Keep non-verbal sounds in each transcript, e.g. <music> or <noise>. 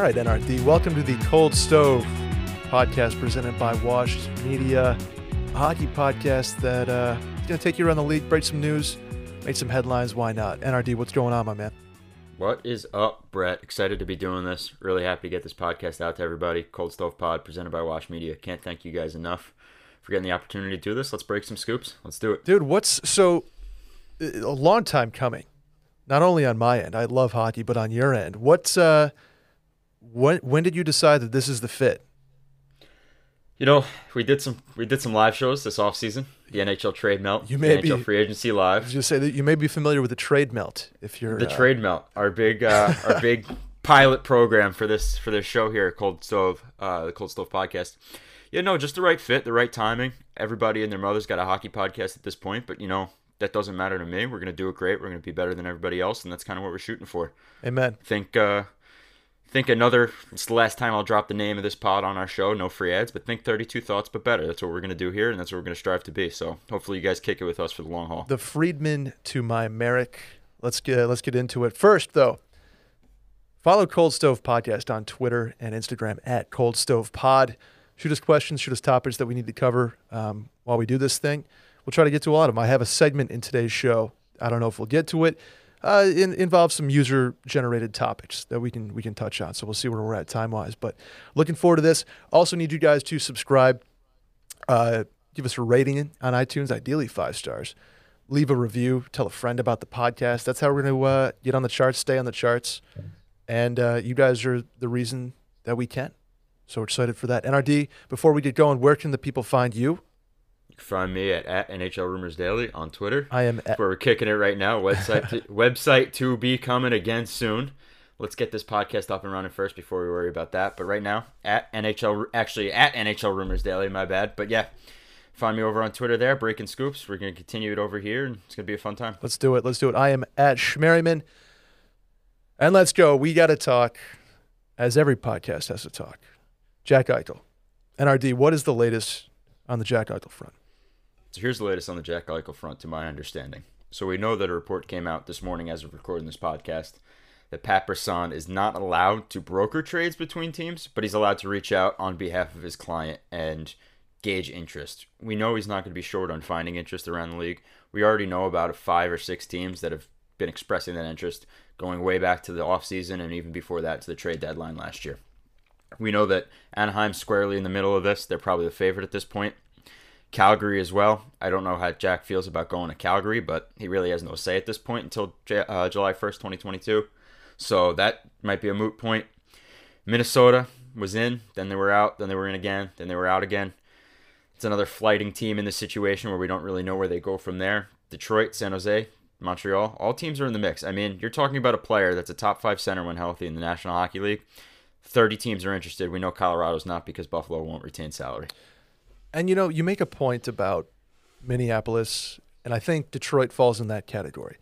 All right, NRD, welcome to the Cold Stove podcast presented by Wash Media, a hockey podcast that uh, is going to take you around the league, break some news, make some headlines. Why not? NRD, what's going on, my man? What is up, Brett? Excited to be doing this. Really happy to get this podcast out to everybody. Cold Stove Pod presented by Wash Media. Can't thank you guys enough for getting the opportunity to do this. Let's break some scoops. Let's do it. Dude, what's so a long time coming? Not only on my end, I love hockey, but on your end, what's uh, when when did you decide that this is the fit? You know, we did some we did some live shows this off season. The NHL trade melt, You may the be- NHL free agency live. Just say that you may be familiar with the trade melt if you're the uh, trade melt our big uh, our <laughs> big pilot program for this for this show here cold stove uh, the cold stove podcast yeah no just the right fit the right timing everybody and their mother's got a hockey podcast at this point but you know that doesn't matter to me we're going to do it great we're going to be better than everybody else and that's kind of what we're shooting for Amen. think uh think another it's the last time i'll drop the name of this pod on our show no free ads but think 32 thoughts but better that's what we're going to do here and that's what we're going to strive to be so hopefully you guys kick it with us for the long haul The Friedman to my Marek. Let's get let's get into it. First, though, follow Cold Stove Podcast on Twitter and Instagram at Cold Stove Pod. Shoot us questions, shoot us topics that we need to cover um, while we do this thing. We'll try to get to a lot of them. I have a segment in today's show. I don't know if we'll get to it. Uh, it involves some user-generated topics that we can we can touch on. So we'll see where we're at time-wise. But looking forward to this. Also need you guys to subscribe. Uh, give us a rating on iTunes, ideally five stars leave a review, tell a friend about the podcast. That's how we're going to uh, get on the charts, stay on the charts. And uh, you guys are the reason that we can. So we're excited for that. NRD, before we get going, where can the people find you? Find me at, at NHL Rumors Daily on Twitter. I am at, where we're kicking it right now. Website to, <laughs> website to be coming again soon. Let's get this podcast up and running first before we worry about that. But right now, at NHL, actually at NHL Rumors Daily, my bad. But yeah, find me over on Twitter there, breaking scoops. We're gonna continue it over here, and it's gonna be a fun time. let's do it. Let's do it. I am at Schmerryman. And let's go. We got to talk, as every podcast has to talk. Jack Eichel. NRD, what is the latest on the Jack Eichel front? So here's the latest on the Jack Eichel front, to my understanding. So we know that a report came out this morning as of recording this podcast that Pat is not allowed to broker trades between teams, but he's allowed to reach out on behalf of his client and gauge interest. We know he's not going to be short on finding interest around the league. We already know about five or six teams that have been expressing that interest going way back to the offseason and even before that to the trade deadline last year. We know that Anaheim's squarely in the middle of this. They're probably the favorite at this point. Calgary as well. I don't know how Jack feels about going to Calgary, but he really has no say at this point until J- uh, July 1st, 2022. So that might be a moot point. Minnesota was in, then they were out, then they were in again, then they were out again. It's another flighting team in this situation where we don't really know where they go from there. Detroit, San Jose, Montreal, all teams are in the mix. I mean, you're talking about a player that's a top five center when healthy in the National Hockey League. 30 teams are interested. We know Colorado's not because Buffalo won't retain salary. And you know, you make a point about Minneapolis, and I think Detroit falls in that category.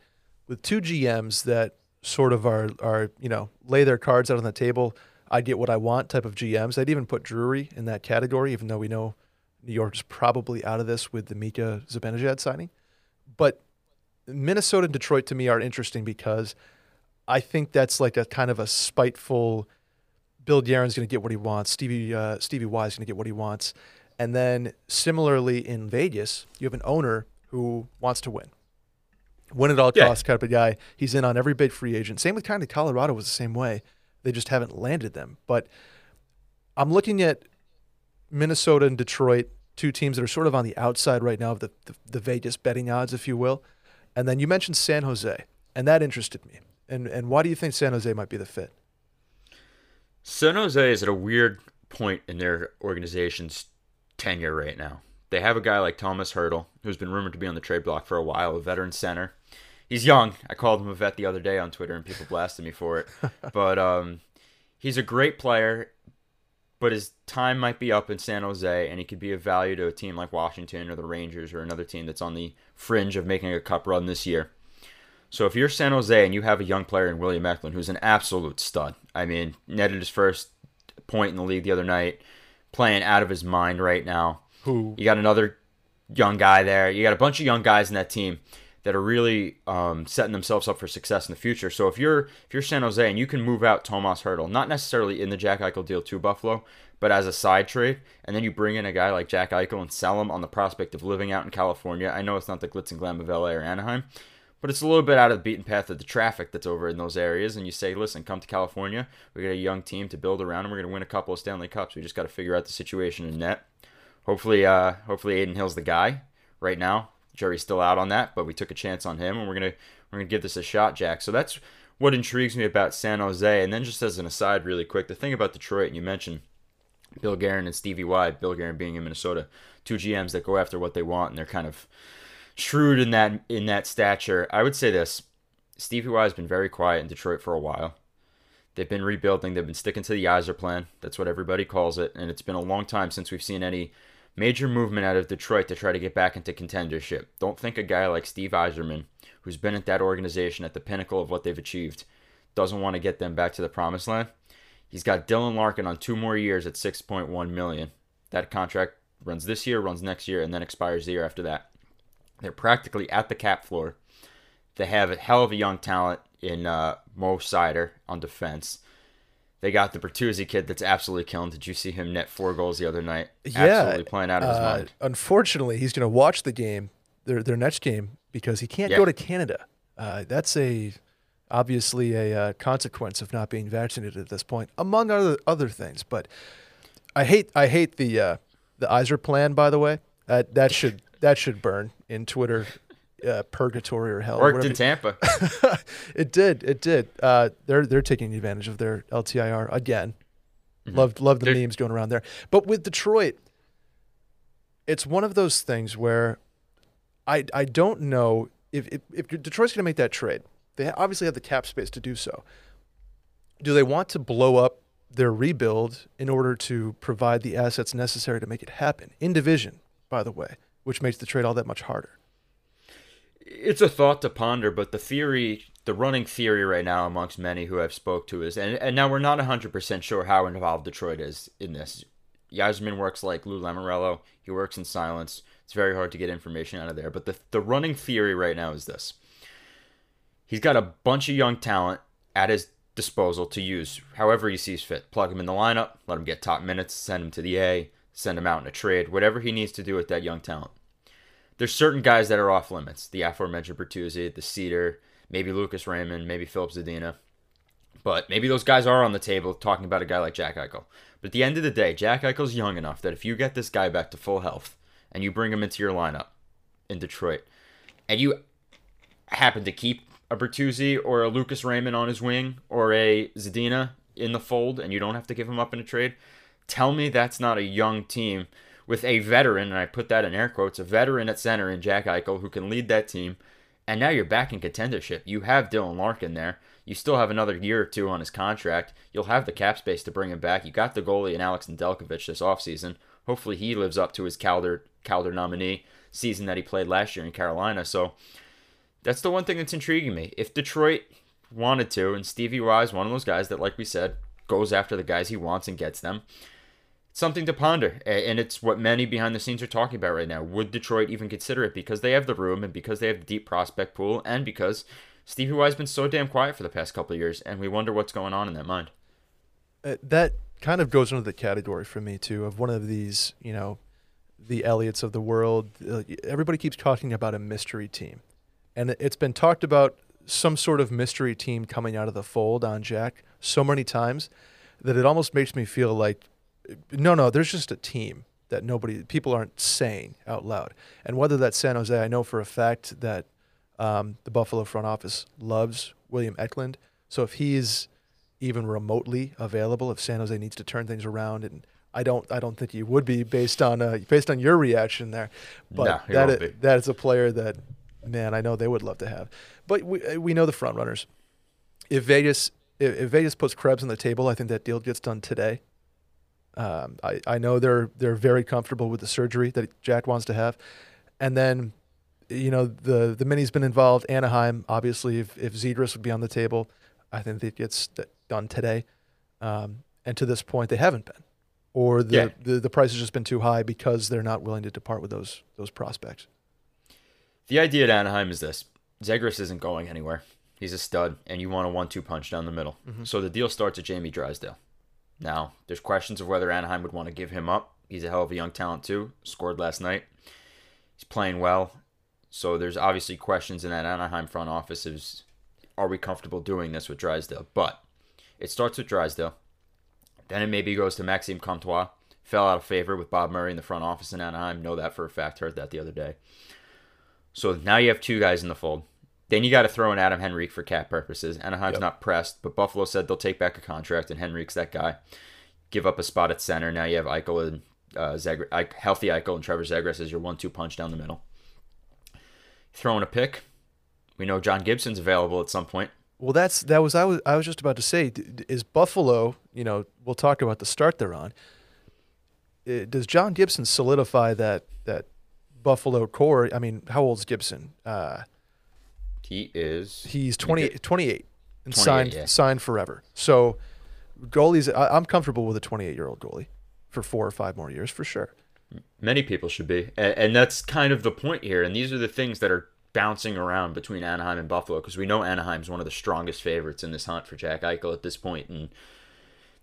With two GMs that sort of are are, you know, lay their cards out on the table, I get what I want type of GMs. I'd even put Drury in that category, even though we know New York's probably out of this with the Mika Zibanejad signing. But Minnesota and Detroit to me are interesting because I think that's like a kind of a spiteful Bill Guerin's going to get what he wants. Stevie uh, Stevie is going to get what he wants. And then similarly in Vegas, you have an owner who wants to win. Win at all Yeah. costs type of guy. He's in on every big free agent. Same with kind of Colorado was the same way. They just haven't landed them. But I'm looking at Minnesota and Detroit, two teams that are sort of on the outside right now of the, the, the Vegas betting odds, if you will. And then you mentioned San Jose, and that interested me. And and why do you think San Jose might be the fit? San Jose is at a weird point in their organization's tenure right now. They have a guy like Tomas Hertl, who's been rumored to be on the trade block for a while, a veteran center. He's young. I called him a vet the other day on Twitter, and people blasted me for it. <laughs> but um, he's a great player, but his time might be up in San Jose, and he could be of value to a team like Washington or the Rangers or another team that's on the fringe of making a cup run this year. So if you're San Jose and you have a young player in William Eklund who's an absolute stud, I mean, netted his first point in the league the other night, playing out of his mind right now. Who You got another young guy there. You got a bunch of young guys in that team. that are really um, setting themselves up for success in the future. So if you're if you're San Jose and you can move out Tomas Hertl, not necessarily in the Jack Eichel deal to Buffalo, but as a side trade, and then you bring in a guy like Jack Eichel and sell him on the prospect of living out in California. I know it's not the glitz and glam of LA or Anaheim, but it's a little bit out of the beaten path of the traffic that's over in those areas. And you say, listen, come to California. We got a young team to build around, and we're going to win a couple of Stanley Cups. We just got to figure out the situation in net. Hopefully, uh, hopefully Adin Hill's the guy. Right now, Jerry's still out on that, but we took a chance on him, and we're gonna we're gonna give this a shot, Jack. So that's what intrigues me about San Jose. And then just as an aside, really quick, the thing about Detroit, and you mentioned Bill Guerin and Stevie Y. Bill Guerin being in Minnesota, two GMs that go after what they want, and they're kind of shrewd in that in that stature. I would say this: Stevie Y has been very quiet in Detroit for a while. They've been rebuilding. They've been sticking to the Yzer plan. That's what everybody calls it, and it's been a long time since we've seen any major movement out of Detroit to try to get back into contendership. Don't think a guy like Steve Yzerman, who's been at that organization at the pinnacle of what they've achieved, doesn't want to get them back to the promised land. He's got Dylan Larkin on two more years at 6.1 million. That contract runs this year, runs next year, and then expires the year after that. They're practically at the cap floor. They have a hell of a young talent in uh, Mo Seider on defense. They got the Bertuzzi kid that's absolutely killing. Did you see him net four goals the other night? Yeah, absolutely playing out of his uh, mind. Unfortunately, he's going to watch the game, their their next game, because he can't Yeah. go to Canada. Uh, that's a obviously a uh, consequence of not being vaccinated at this point, among other other things. But I hate I hate the uh, the Yzer plan. By the way, that that should that should burn in Twitter. Uh, purgatory or hell. or Worked in Tampa. <laughs> it did. It did. Uh, they're they're taking advantage of their LTIR again. Loved loved the memes going around there. But with Detroit, it's one of those things where I I don't know if if, if Detroit's going to make that trade. They obviously have the cap space to do so. Do they want to blow up their rebuild in order to provide the assets necessary to make it happen in division? By the way, which makes the trade all that much harder. it's a thought to ponder, but the theory, the running theory right now amongst many who I've spoke to is, and, and now we're not 100% sure how involved Detroit is in this. Yzerman works like Lou Lamoriello. He works in silence. It's very hard to get information out of there. But the, the running theory right now is this. He's got a bunch of young talent at his disposal to use however he sees fit. Plug him in the lineup, let him get top minutes, send him to the A, send him out in a trade, whatever he needs to do with that young talent there's certain guys that are off limits. The aforementioned Bertuzzi, the Seider, maybe Lucas Raymond, maybe Filip Zadina. But maybe those guys are on the table talking about a guy like Jack Eichel. But at the end of the day, Jack Eichel's young enough that if you get this guy back to full health and you bring him into your lineup in Detroit, and you happen to keep a Bertuzzi or a Lucas Raymond on his wing or a Zadina in the fold and you don't have to give him up in a trade, tell me that's not a young team with a veteran, and I put that in air quotes, a veteran at center in Jack Eichel who can lead that team. And now you're back in contendership. You have Dylan Larkin there. You still have another year or two on his contract. You'll have the cap space to bring him back. You got the goalie in Alex Nedeljkovic this offseason. Hopefully he lives up to his Calder Calder nominee season that he played last year in Carolina. So that's the one thing that's intriguing me. If Detroit wanted to, and Stevie Y is one of those guys that, like we said, goes after the guys he wants and gets them, something to ponder. And it's what many behind the scenes are talking about right now. Would Detroit even consider it because they have the room and because they have the deep prospect pool and because Stevie Y has been so damn quiet for the past couple of years and we wonder what's going on in that mind. Uh, that kind of goes into the category for me too of one of these, you know, the Elliottes of the world. Uh, everybody keeps talking about a mystery team, and it's been talked about some sort of mystery team coming out of the fold on Jack so many times that it almost makes me feel like, no, no, there's just a team that nobody, people aren't saying out loud. And whether that's San Jose, I know for a fact that um, the Buffalo front office loves William Eklund. So if he's even remotely available, if San Jose needs to turn things around, and I don't, I don't think he would be based on uh, based on your reaction there. But he won't be. That is a player that, man, I know they would love to have. But we uh, we know the front runners. If Vegas if Vegas puts Krebs on the table, I think that deal gets done today. Um, I, I know they're they're very comfortable with the surgery that Jack wants to have, and then, you know the the mini's been involved. Anaheim, obviously, if if Zegras would be on the table, I think that gets done today. Um, and to this point, they haven't been, or the, Yeah. the the price has just been too high because they're not willing to depart with those those prospects. The idea at Anaheim is this: Zegras isn't going anywhere. He's a stud, and you want a one-two punch down the middle. So the deal starts at Jamie Drysdale. Now, there's questions of whether Anaheim would want to give him up. He's a hell of a young talent too. Scored last night. He's playing well. So there's obviously questions in that Anaheim front office is are we comfortable doing this with Drysdale? But it starts with Drysdale. Then it maybe goes to Maxime Comtois. Fell out of favor with Bob Murray in the front office in Anaheim. Know that for a fact. Heard that the other day. So now you have two guys in the fold. Then you got to throw in Adam Henrique for cap purposes. Anaheim's Yep. not pressed, but Buffalo said they'll take back a contract, and Henrique's that guy. Give up a spot at center. Now you have Eichel and uh, Eich- healthy Eichel and Trevor Zegras as your one-two punch down the middle. Throwing a pick. We know John Gibson's available at some point. Well, that's that was I was I was just about to say is Buffalo. You know, we'll talk about the start they're on. Uh, Does John Gibson solidify that that Buffalo core? I mean, how old's Gibson? Uh, He is. he's 20, 28 and 28, signed yeah. signed forever. So goalies, I, I'm comfortable with a 28 year old goalie for four or five more years for sure. Many people should be, and, and that's kind of the point here. And these are the things that are bouncing around between Anaheim and Buffalo because we know Anaheim's one of the strongest favorites in this hunt for Jack Eichel at this point, and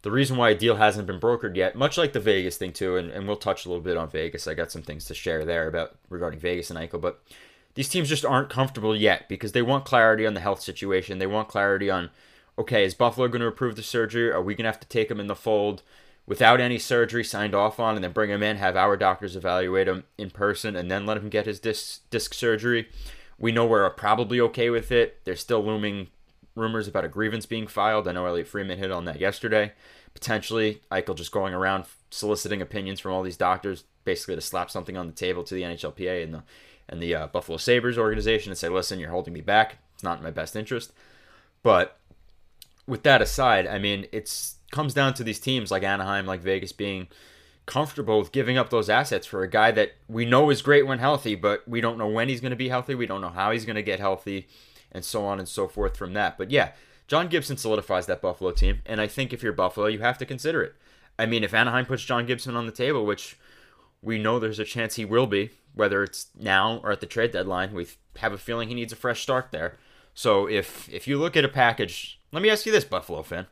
the reason why a deal hasn't been brokered yet, much like the Vegas thing too, and, and we'll touch a little bit on Vegas. I got some things to share there about regarding Vegas and Eichel, but these teams just aren't comfortable yet because they want clarity on the health situation. They want clarity on, okay, is Buffalo going to approve the surgery? Are we going to have to take him in the fold without any surgery signed off on and then bring him in, have our doctors evaluate him in person, and then let him get his disc, disc surgery? We know we're probably okay with it. There's still looming rumors about a grievance being filed. I know Elliotte Friedman hit on that yesterday. Potentially, Eichel just going around soliciting opinions from all these doctors, basically to slap something on the table to the NHLPA and the and the uh, Buffalo Sabres organization and say, "Listen, you're holding me back. It's not in my best interest." But with that aside, I mean, it's comes down to these teams like Anaheim, like Vegas being comfortable with giving up those assets for a guy that we know is great when healthy, but we don't know when he's going to be healthy. We don't know how he's going to get healthy, and so on and so forth from that. But yeah, John Gibson solidifies that Buffalo team, and I think if you're Buffalo, you have to consider it. I mean, if Anaheim puts John Gibson on the table, which we know there's a chance he will be, whether it's now or at the trade deadline, we have a feeling he needs a fresh start there. So if if you look at a package, let me ask you this, Buffalo fan.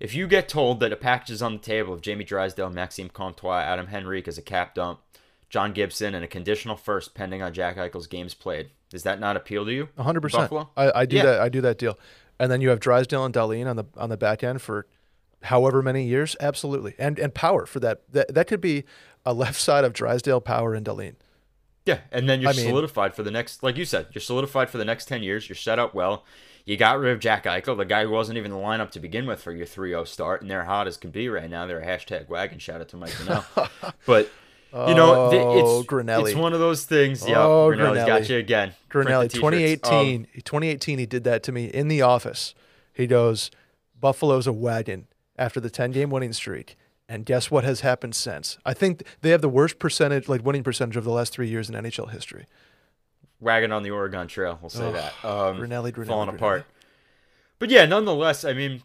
If you get told that a package is on the table of Jamie Drysdale, Maxime Comtois, Adam Henrique as a cap dump, John Gibson, and a conditional first pending on Jack Eichel's games played, does that not appeal to you? hundred percent. Buffalo? I, I do Yeah. that. I do that deal, and then you have Drysdale and Dahlin on the on the back end for however many years. Absolutely, and and Power for that. That that could be a left side of Drysdale, Power, and Dahlin. Yeah, and then you're I mean- solidified for the next, like you said, you're solidified for the next 10 years. You're set up well. You got rid of Jack Eichel, the guy who wasn't even in the lineup to begin with for your 3 0 start, and they're hot as can be right now. They're a hashtag wagon. Shout out to Mike Grinnell. <laughs> but, you know, Oh, it's, Grinelli. it's one of those things. Yeah, Oh, Grinelli's got you again. Grinelli, t-shirts. 2018, Um, 2018, he did that to me in the office. He goes, Buffalo's a wagon after the 10 game winning streak. And guess what has happened since? I think they have the worst percentage, like winning percentage of the last three years in NHL history. wagon on the Oregon Trail. We'll say that. Um, Grinelli, Grinelli, falling Grinelli. apart. But yeah, nonetheless, I mean,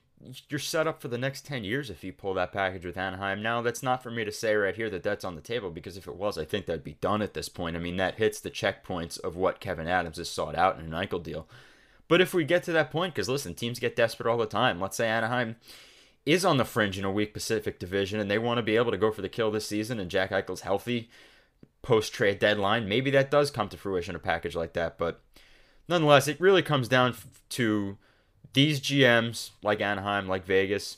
you're set up for the next 10 years if you pull that package with Anaheim. Now, that's not for me to say right here that that's on the table because if it was, I think that'd be done at this point. I mean, that hits the checkpoints of what Kevyn Adams has sought out in an Eichel deal. But if we get to that point, because listen, teams get desperate all the time. Let's say Anaheim is on the fringe in a weak Pacific division and they want to be able to go for the kill this season and Jack Eichel's healthy post trade deadline, maybe that does come to fruition a package like that. But nonetheless, it really comes down to these GMs like Anaheim, like Vegas,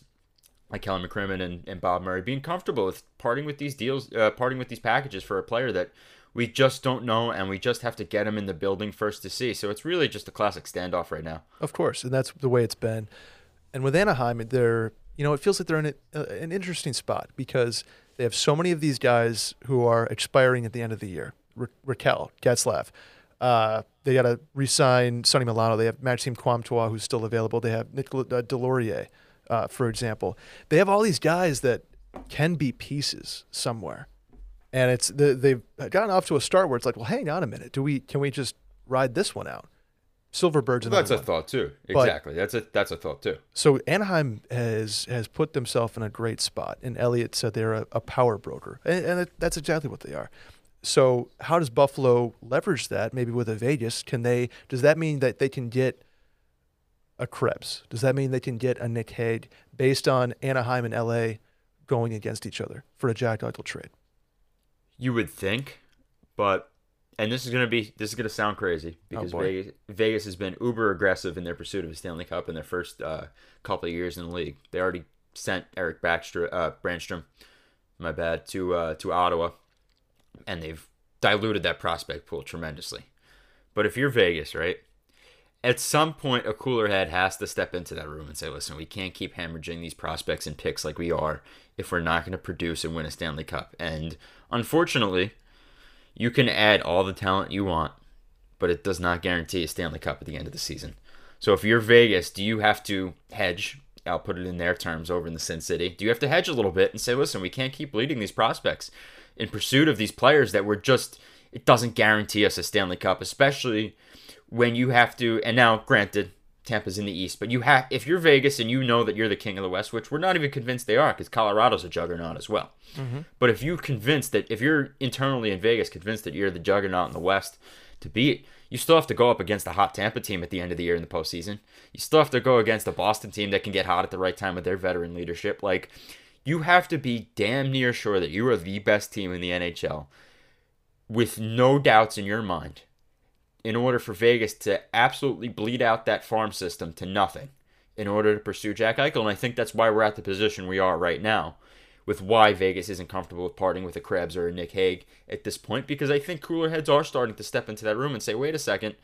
like Kelly McCrimmon and, and Bob Murray being comfortable with parting with these deals, uh, parting with these packages for a player that we just don't know and we just have to get him in the building first to see. So it's really just a classic standoff right now. Of course, and that's the way it's been. And with Anaheim, they're you know it feels like they're in a, uh, an interesting spot because they have so many of these guys who are expiring at the end of the year. Ra- Rakell, Getzlaf. Uh, they got to re-sign Sonny Milano. They have Maxime Comtois, who's still available. They have Nicolas uh, Deslauriers, uh, for example. They have all these guys that can be pieces somewhere, and it's the, they've gotten off to a start where it's like, well, hang on a minute, do we can we just ride this one out? Silfverberg's another That's a one. thought too. But- Exactly. that's a that's a thought too. So Anaheim has has put themselves in a great spot, and Elliot said they're a, a power broker, and, and it, that's exactly what they are. So how does Buffalo leverage that? Maybe with a Vegas, can they? Does that mean that they can get a Krebs? Does that mean they can get a Nick Hague based on Anaheim and LA going against each other for a Jack Eichel trade? You would think, but and this is gonna be this is gonna sound crazy because boy. Vegas, Vegas has been uber aggressive in their pursuit of a Stanley Cup in their first uh, couple of years in the league. They already sent Eric Backstrom, uh, Brannstrom, my bad, to uh, to Ottawa, and they've diluted that prospect pool tremendously. But if you're Vegas, right? At some point, a cooler head has to step into that room and say, "Listen, we can't keep hemorrhaging these prospects and picks like we are if we're not going to produce and win a Stanley Cup." And unfortunately, you can add all the talent you want, but it does not guarantee a Stanley Cup at the end of the season. So if you're Vegas, do you have to hedge? I'll put it in their terms over in the Sin City. Do you have to hedge a little bit and say, listen, we can't keep bleeding these prospects in pursuit of these players that we're just, it doesn't guarantee us a Stanley Cup, especially when you have to, and now granted, Tampa's in the East, but you have, if you're Vegas and you know that you're the king of the West, which we're not even convinced they are because Colorado's a juggernaut as well. Mm-hmm. But if you're convinced that, if you're internally in Vegas convinced that you're the juggernaut in the West to beat, you still have to go up against a hot Tampa team at the end of the year in the postseason. You still have to go against a Boston team that can get hot at the right time with their veteran leadership. Like, you have to be damn near sure that you are the best team in the NHL with no doubts in your mind in order for Vegas to absolutely bleed out that farm system to nothing in order to pursue Jack Eichel. And I think that's why we're at the position we are right now with why Vegas isn't comfortable with parting with a Krebs or a Nick Hague at this point because I think cooler heads are starting to step into that room and say, wait a second,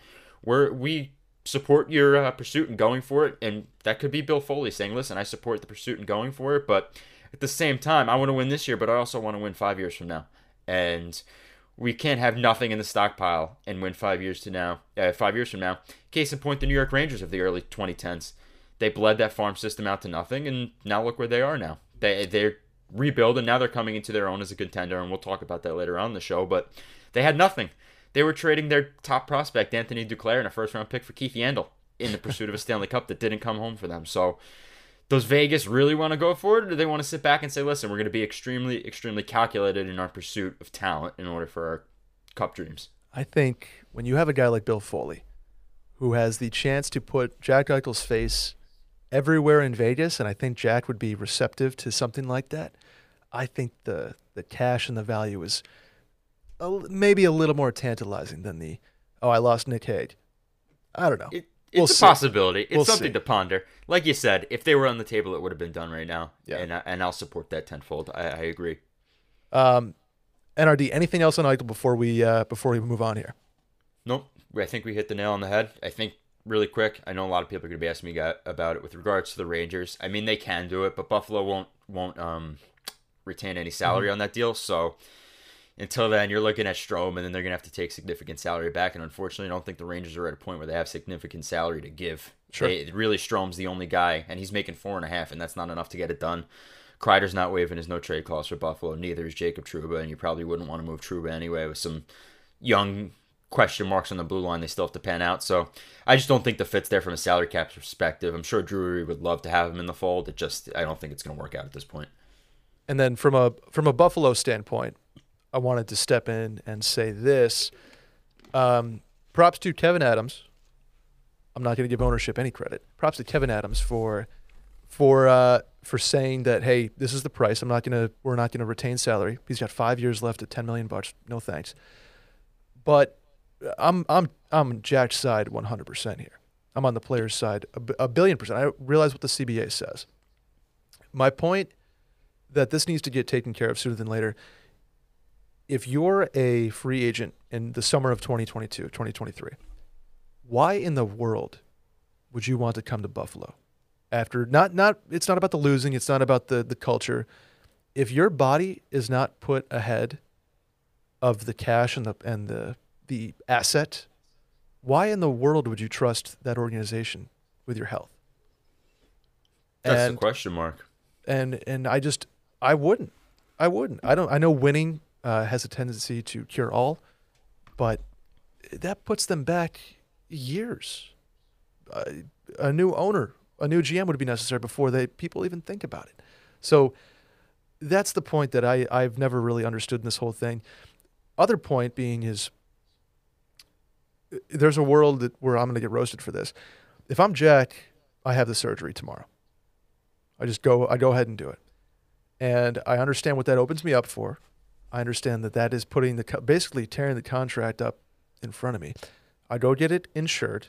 we're, we support your uh, pursuit and going for it. And that could be Bill Foley saying, listen, I support the pursuit and going for it. But at the same time, I want to win this year, but I also want to win five years from now. And we can't have nothing in the stockpile and win five years to now. Uh, five years from now. Case in point, the New York Rangers of the early 2010s. They bled that farm system out to nothing, and now look where they are now. They they're rebuild, and now they're coming into their own as a contender, and we'll talk about that later on the show. But they had nothing. They were trading their top prospect, Anthony Duclair, in a first round pick for Keith Yandle in the pursuit of a Stanley Cup that didn't come home for them. So does Vegas really want to go for it, or do they want to sit back and say, listen, we're going to be extremely, extremely calculated in our pursuit of talent in order for our cup dreams? I think when you have a guy like Bill Foley, who has the chance to put Jack Eichel's face everywhere in Vegas, and I think Jack would be receptive to something like that. I think the the cash and the value is a, maybe a little more tantalizing than the oh I lost Nick Hague. I don't know. It, it's We'll a see. possibility. It's We'll something see. to ponder. Like you said, if they were on the table, it would have been done right now. Yeah. And, I- and I'll support that tenfold. I, I agree. Um, NRD. Anything else on Eichel before we uh, before we move on here? Nope. I think we hit the nail on the head. I think really quick. I know a lot of people are going to be asking me about it with regards to the Rangers. I mean, they can do it, but Buffalo won't won't um retain any salary on that deal. So until then, you're looking at Strome, and then they're going to have to take significant salary back. And unfortunately, I don't think the Rangers are at a point where they have significant salary to give. Sure. They, really, Strome's the only guy, and he's making four and a half, and that's not enough to get it done. Kreider's not waving his no trade clause for Buffalo. Neither is Jacob Trouba, and you probably wouldn't want to move Trouba anyway with some young question marks on the blue line they still have to pan out. So I just don't think the fit's there from a salary cap perspective. I'm sure Drury would love to have him in the fold. It just I don't think it's going to work out at this point. And then from a from a Buffalo standpoint, I wanted to step in and say this. Um, props to Kevyn Adams. I'm not going to give ownership any credit. Props to Kevyn Adams for for uh, for saying that hey, this is the price. I'm not going to we're not going to retain salary. He's got 5 years left at 10 million bucks. No thanks. But I'm I'm I'm Jack's side 100% here. I'm on the player's side a billion percent. I realize what the CBA says. My point that this needs to get taken care of sooner than later. If you're a free agent in the summer of 2022, 2023, why in the world would you want to come to Buffalo? After not not it's not about the losing, it's not about the the culture. If your body is not put ahead of the cash and the and the the asset, why in the world would you trust that organization with your health? That's And- the question mark. and and I just I wouldn't. I wouldn't. I don't. I know winning uh, has a tendency to cure all, but that puts them back years. Uh, a new owner, a new GM would be necessary before they people even think about it. So that's the point that I I've never really understood in this whole thing. other point being is there's a world that, where I'm going to get roasted for this. If I'm Jack, I have the surgery tomorrow. I just go, I go ahead and do it. And I understand what that opens me up for. I understand that that is putting the, co- basically tearing the contract up in front of me. I go get it insured.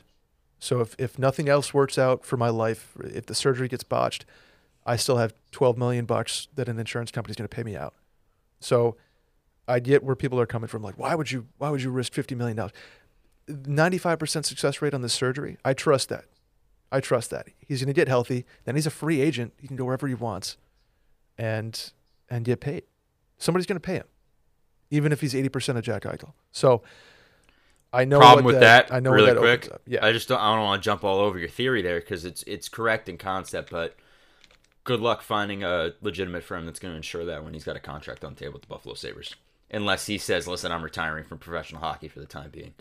So if, if nothing else works out for my life, if the surgery gets botched, I still have 12 million bucks that an insurance company is going to pay me out. So I get where people are coming from. Like, why would you, why would you risk 50 million dollars? 95% success rate on this surgery. I trust that. I trust that. He's going to get healthy. Then he's a free agent. He can go wherever he wants and, and get paid. Somebody's going to pay him, even if he's 80% of Jack Eichel. So I know Problem what with that, I know really that quick. Yeah. I just don't. I don't want to jump all over your theory there because it's it's correct in concept, but good luck finding a legitimate firm that's going to ensure that when he's got a contract on the table with the Buffalo Sabres, unless he says, "Listen, I'm retiring from professional hockey for the time being."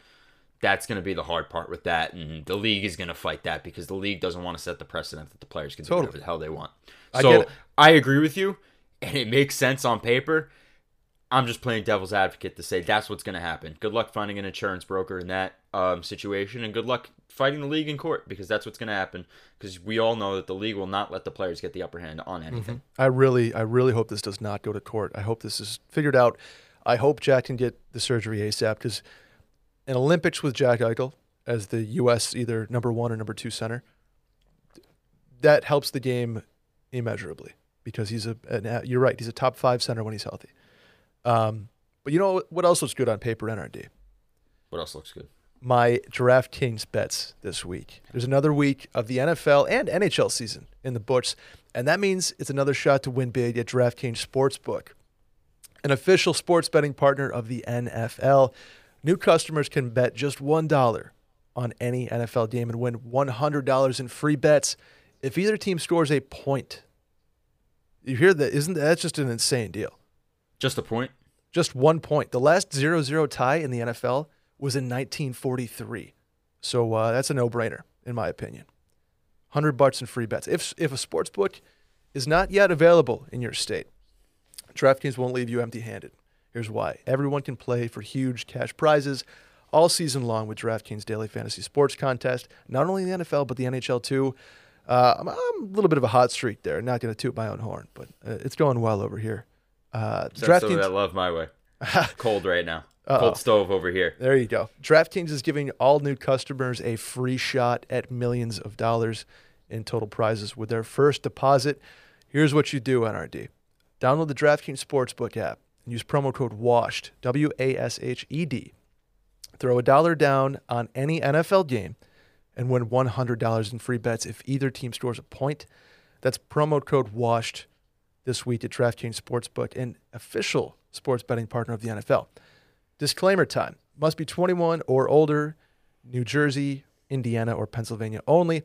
That's going to be the hard part with that, and the league is going to fight that because the league doesn't want to set the precedent that the players can do Totally. whatever the hell they want. So it. I agree with you, and it makes sense on paper. I'm just playing devil's advocate to say that's what's going to happen. Good luck finding an insurance broker in that um, situation, and good luck fighting the league in court because that's what's going to happen. Because we all know that the league will not let the players get the upper hand on anything. I really, I really hope this does not go to court. I hope this is figured out. I hope Jack can get the surgery ASAP because an Olympics with Jack Eichel as the U.S. either number one or number two center, that helps the game immeasurably because he's a. An, you're right. He's a top five center when he's healthy. Um, but you know what else looks good on paper? NRD. What else looks good? my DraftKings bets this week. There's another week of the NFL and NHL season in the books, and that means it's another shot to win big at DraftKings Sportsbook, an official sports betting partner of the NFL. New customers can bet just $1 on any NFL game and win $100 in free bets if either team scores a point. You hear that? Isn't that that's just an insane deal? Just a point. Just one point. The last 0 0 tie in the NFL was in 1943. So uh, that's a no brainer, in my opinion. 100 bucks in free bets. If, if a sports book is not yet available in your state, DraftKings won't leave you empty handed. Here's why everyone can play for huge cash prizes all season long with DraftKings Daily Fantasy Sports Contest, not only the NFL, but the NHL too. Uh, I'm, I'm a little bit of a hot streak there. Not going to toot my own horn, but uh, it's going well over here. Uh, of that love my way. <laughs> Cold right now. Uh-oh. Cold stove over here. There you go. DraftKings is giving all new customers a free shot at millions of dollars in total prizes with their first deposit. Here's what you do, NRD. Download the DraftKings Sportsbook app and use promo code WASHED, W A S H E D. Throw a dollar down on any NFL game and win $100 in free bets if either team scores a point. That's promo code WASHED this week at DraftKings Sportsbook, an official sports betting partner of the NFL. Disclaimer time. Must be 21 or older, New Jersey, Indiana, or Pennsylvania only.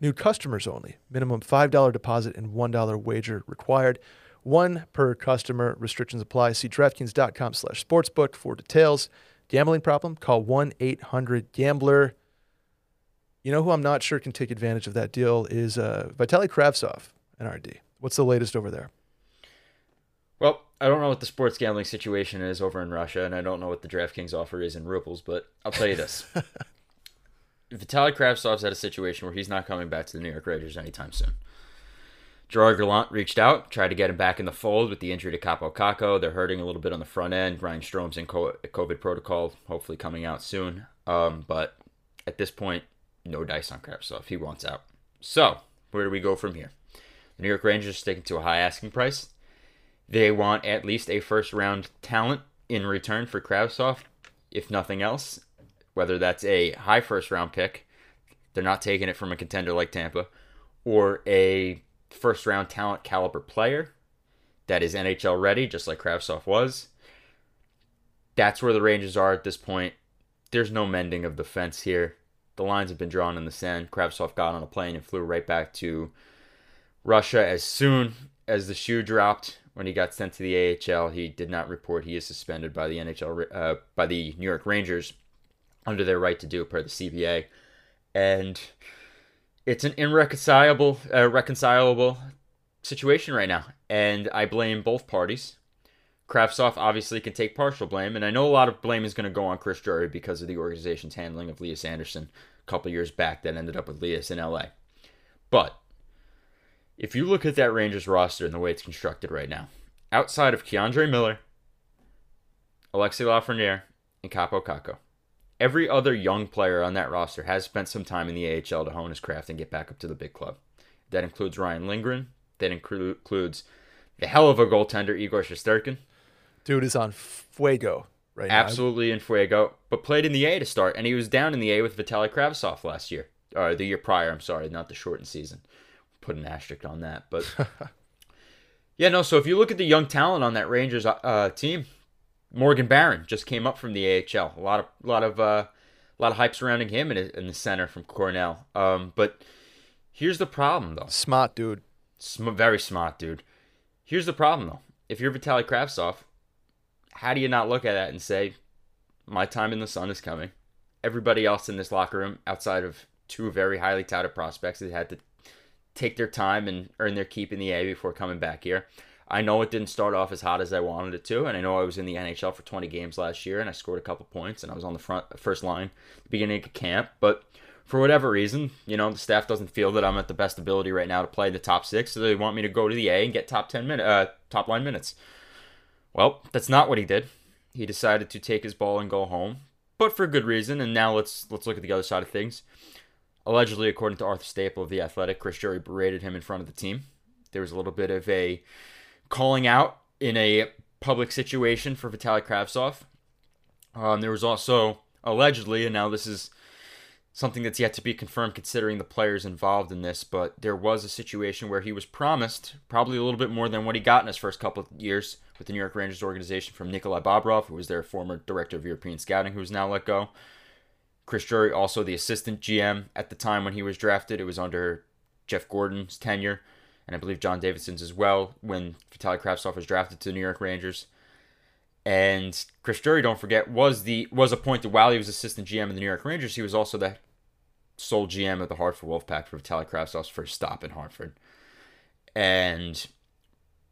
New customers only. Minimum $5 deposit and $1 wager required. One per customer. Restrictions apply. See DraftKings.com slash sportsbook for details. Gambling problem? Call 1-800-GAMBLER. You know who I'm not sure can take advantage of that deal is uh, Vitaly Kravtsov, NRD. What's the latest over there? Well, I don't know what the sports gambling situation is over in Russia, and I don't know what the DraftKings offer is in rubles, but I'll tell you this. <laughs> Vitaly Kravtsov's had a situation where he's not coming back to the New York Rangers anytime soon. Gerard Gallant reached out, tried to get him back in the fold with the injury to Kaapo Kakko. They're hurting a little bit on the front end. Ryan Strome's in COVID protocol, hopefully coming out soon. Um, but at this point, no dice on Kravtsov. He wants out. So, where do we go from here? The New York Rangers are sticking to a high asking price. They want at least a first round talent in return for Kravtsov, if nothing else. Whether that's a high first round pick, they're not taking it from a contender like Tampa, or a first round talent caliber player that is NHL ready, just like Kravtsov was. That's where the Rangers are at this point. There's no mending of the fence here. The lines have been drawn in the sand. Kravtsov got on a plane and flew right back to Russia as soon as the shoe dropped when he got sent to the AHL. He did not report he is suspended by the NHL uh, by the New York Rangers under their right to do it per the CBA, and it's an irreconcilable uh, reconcilable situation right now. And I blame both parties. Kravtsov obviously can take partial blame, and I know a lot of blame is going to go on Chris Drury because of the organization's handling of Lias Andersson a couple years back that ended up with Lias in LA. But if you look at that Rangers roster and the way it's constructed right now, outside of K'Andre Miller, Alexis Lafreniere, and Kaapo Kakko, every other young player on that roster has spent some time in the AHL to hone his craft and get back up to the big club. That includes Ryan Lindgren. That includes the hell of a goaltender Igor Shesterkin. Dude is on fuego right Absolutely in fuego, but played in the A to start, and he was down in the A with Vitaly Kravtsov last year, or the year prior. I'm sorry, not the shortened season. Put an asterisk on that, but <laughs> yeah, no. So if you look at the young talent on that Rangers uh, team, Morgan Barron just came up from the AHL. A lot of, a lot of, uh, a lot of hype surrounding him in, in the center from Cornell. Um, but here's the problem, though. Smart dude. Sm- very smart dude. Here's the problem, though. If you're Vitaly Kravtsov, how do you not look at that and say, my time in the sun is coming? Everybody else in this locker room, outside of two very highly touted prospects, that had to take their time and earn their keep in the A before coming back here. I know it didn't start off as hot as I wanted it to, and I know I was in the NHL for 20 games last year, and I scored a couple points, and I was on the front first line beginning of camp. But for whatever reason, you know, the staff doesn't feel that I'm at the best ability right now to play the top six, so they want me to go to the A and get top 10 minute, uh, top line minutes. Well, that's not what he did. He decided to take his ball and go home, but for good reason. And now let's let's look at the other side of things. Allegedly, according to Arthur Staple of the Athletic, Chris Drury berated him in front of the team. There was a little bit of a calling out in a public situation for Vitaly Kravtsov. Um, there was also allegedly, and now this is something that's yet to be confirmed considering the players involved in this, but there was a situation where he was promised probably a little bit more than what he got in his first couple of years with the New York Rangers organization from Nikolai Bobrov, who was their former director of European scouting, who is now let go. Chris Drury, also the assistant GM at the time when he was drafted. It was under Jeff Gorton's tenure, and I believe John Davidson's as well when Vitaly Kravtsov was drafted to the New York Rangers. And Chris Drury, don't forget, was the was appointed while he was assistant GM in the New York Rangers. He was also the sole GM of the Hartford Wolfpack for Vitaly Kravtsov's first stop in Hartford. And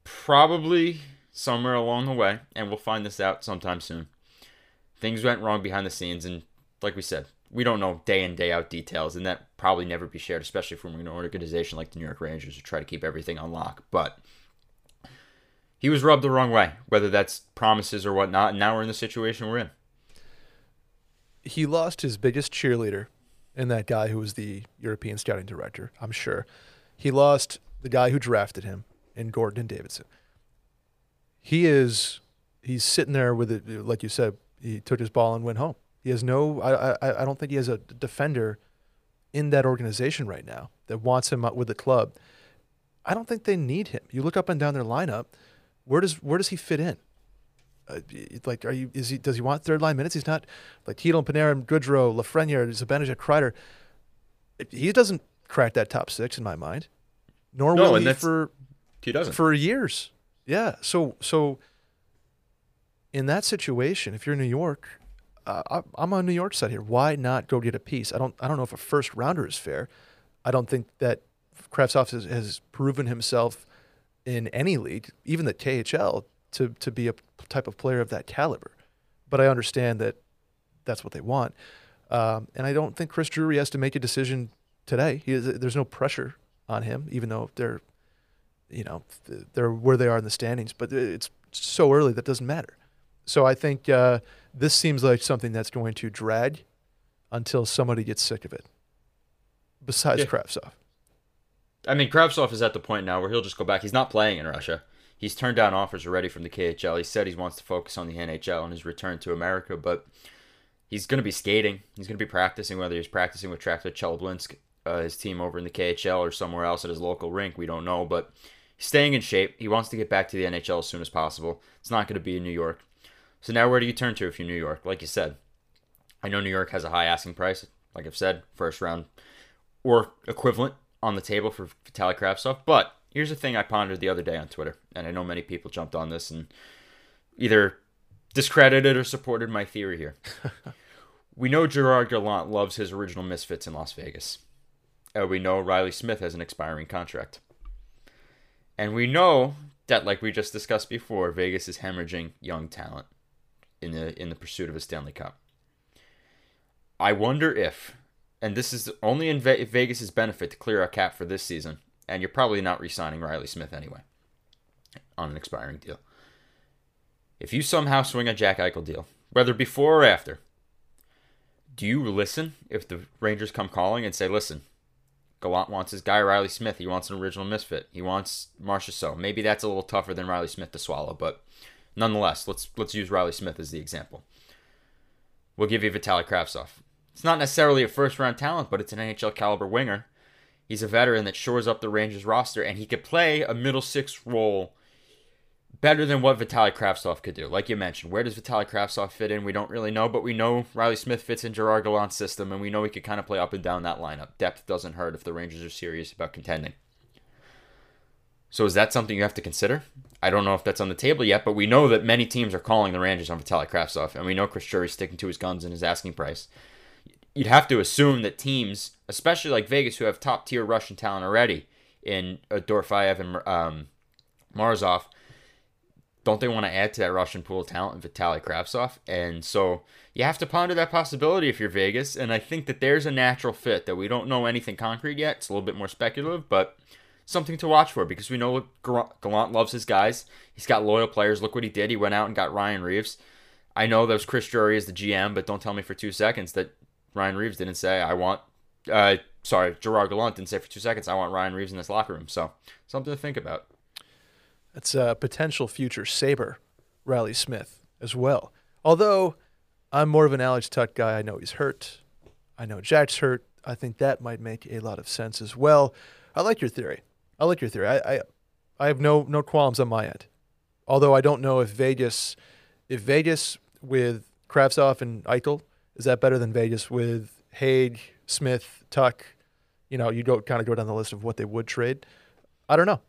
probably somewhere along the way, and we'll find this out sometime soon, things went wrong behind the scenes. And like we said, we don't know day in, day out details, and that probably never be shared, especially from an organization like the New York Rangers who try to keep everything on lock. But he was rubbed the wrong way, whether that's promises or whatnot, and now we're in the situation we're in. He lost his biggest cheerleader and that guy who was the European scouting director, I'm sure. He lost the guy who drafted him in Gorton and Davidson. He is he's sitting there with it like you said, he took his ball and went home. He has no I I, I don't think he has a defender in that organization right now that wants him with the club. I don't think they need him. You look up and down their lineup, where does where does he fit in? Uh, like, are you? Is he? Does he want third line minutes? He's not like Chytil, Panarin, Goodrow, Lafreniere, Zibanejad, Kreider. He doesn't crack that top six in my mind. Nor no, will he for he doesn't for years. Yeah. So so in that situation, if you're in New York, uh, I'm on New York side here. Why not go get a piece? I don't I don't know if a first rounder is fair. I don't think that Kravtsov has, has proven himself in any league, even the KHL, to to be a type of player of that caliber. But I understand that that's what they want, um, and I don't think Chris Drury has to make a decision today. Is, there's no pressure on him, even though they're, you know, they're where they are in the standings. But it's so early that doesn't matter. So I think uh, this seems like something that's going to drag until somebody gets sick of it. Besides yeah. Kravtsov. I mean, Kravtsov is at the point now where he'll just go back. He's not playing in Russia. He's turned down offers already from the KHL. He said he wants to focus on the NHL and his return to America, but he's going to be skating. He's going to be practicing, whether he's practicing with Tractor Chelyabinsk, uh, his team over in the KHL, or somewhere else at his local rink. We don't know, but he's staying in shape. He wants to get back to the NHL as soon as possible. It's not going to be in New York. So now where do you turn to if you're New York? Like you said, I know New York has a high asking price. Like I've said, first round or equivalent on the table for Vitaly Kravtsov, but Here's the thing I pondered the other day on Twitter, and I know many people jumped on this and either discredited or supported my theory here. <laughs> we know Gerard Gallant loves his original Misfits in Las Vegas. Uh, we know Reilly Smith has an expiring contract. And we know that, like we just discussed before, Vegas is hemorrhaging young talent in the in the pursuit of a Stanley Cup. I wonder if, and this is only in Ve- Vegas's benefit to clear a cap for this season, and you're probably not re-signing Reilly Smith anyway on an expiring deal. If you somehow swing a Jack Eichel deal, whether before or after, do you listen if the Rangers come calling and say, "Listen, Gallant wants his guy Reilly Smith. He wants an original misfit. He wants Marchessault. Maybe that's a little tougher than Reilly Smith to swallow, but nonetheless, let's let's use Reilly Smith as the example. We'll give you Vitaly Kravtsov. It's not necessarily a first round talent, but it's an NHL caliber winger. He's a veteran that shores up the Rangers roster, and he could play a middle six role better than what Vitaly Kravtsov could do. Like you mentioned, where does Vitaly Kravtsov fit in? We don't really know, but we know Reilly Smith fits in Gerard Gallant's system, and we know he could kind of play up and down that lineup. Depth doesn't hurt if the Rangers are serious about contending. So is that something you have to consider? I don't know if that's on the table yet, but we know that many teams are calling the Rangers on Vitaly Kravtsov, and we know Chris Drury's sticking to his guns and his asking price. You'd have to assume that teams, especially like Vegas, who have top tier Russian talent already in Dorofeyev and um, Morozov, don't they want to add to that Russian pool of talent in Vitaly Kravtsov? And so you have to ponder that possibility if you're Vegas. And I think that there's a natural fit that we don't know anything concrete yet. It's a little bit more speculative, but something to watch for because we know Gallant loves his guys. He's got loyal players. Look what he did. He went out and got Ryan Reaves. I know that was Chris Drury as the GM, but don't tell me for two seconds that Ryan Reaves didn't say, I want, uh, sorry, Gerard Gallant didn't say for two seconds, I want Ryan Reaves in this locker room. So something to think about. That's a potential future Sabre, Reilly Smith, as well. Although I'm more of an Alex Tuch guy. I know he's hurt. I know Jack's hurt. I think that might make a lot of sense as well. I like your theory. I like your theory. I, I, I have no no qualms on my end. Although I don't know if Vegas, if Vegas with Kravtsov and Eichel, is that better than Vegas with Hague, Smith, Tuch? You know, you go kind of go down the list of what they would trade. I don't know.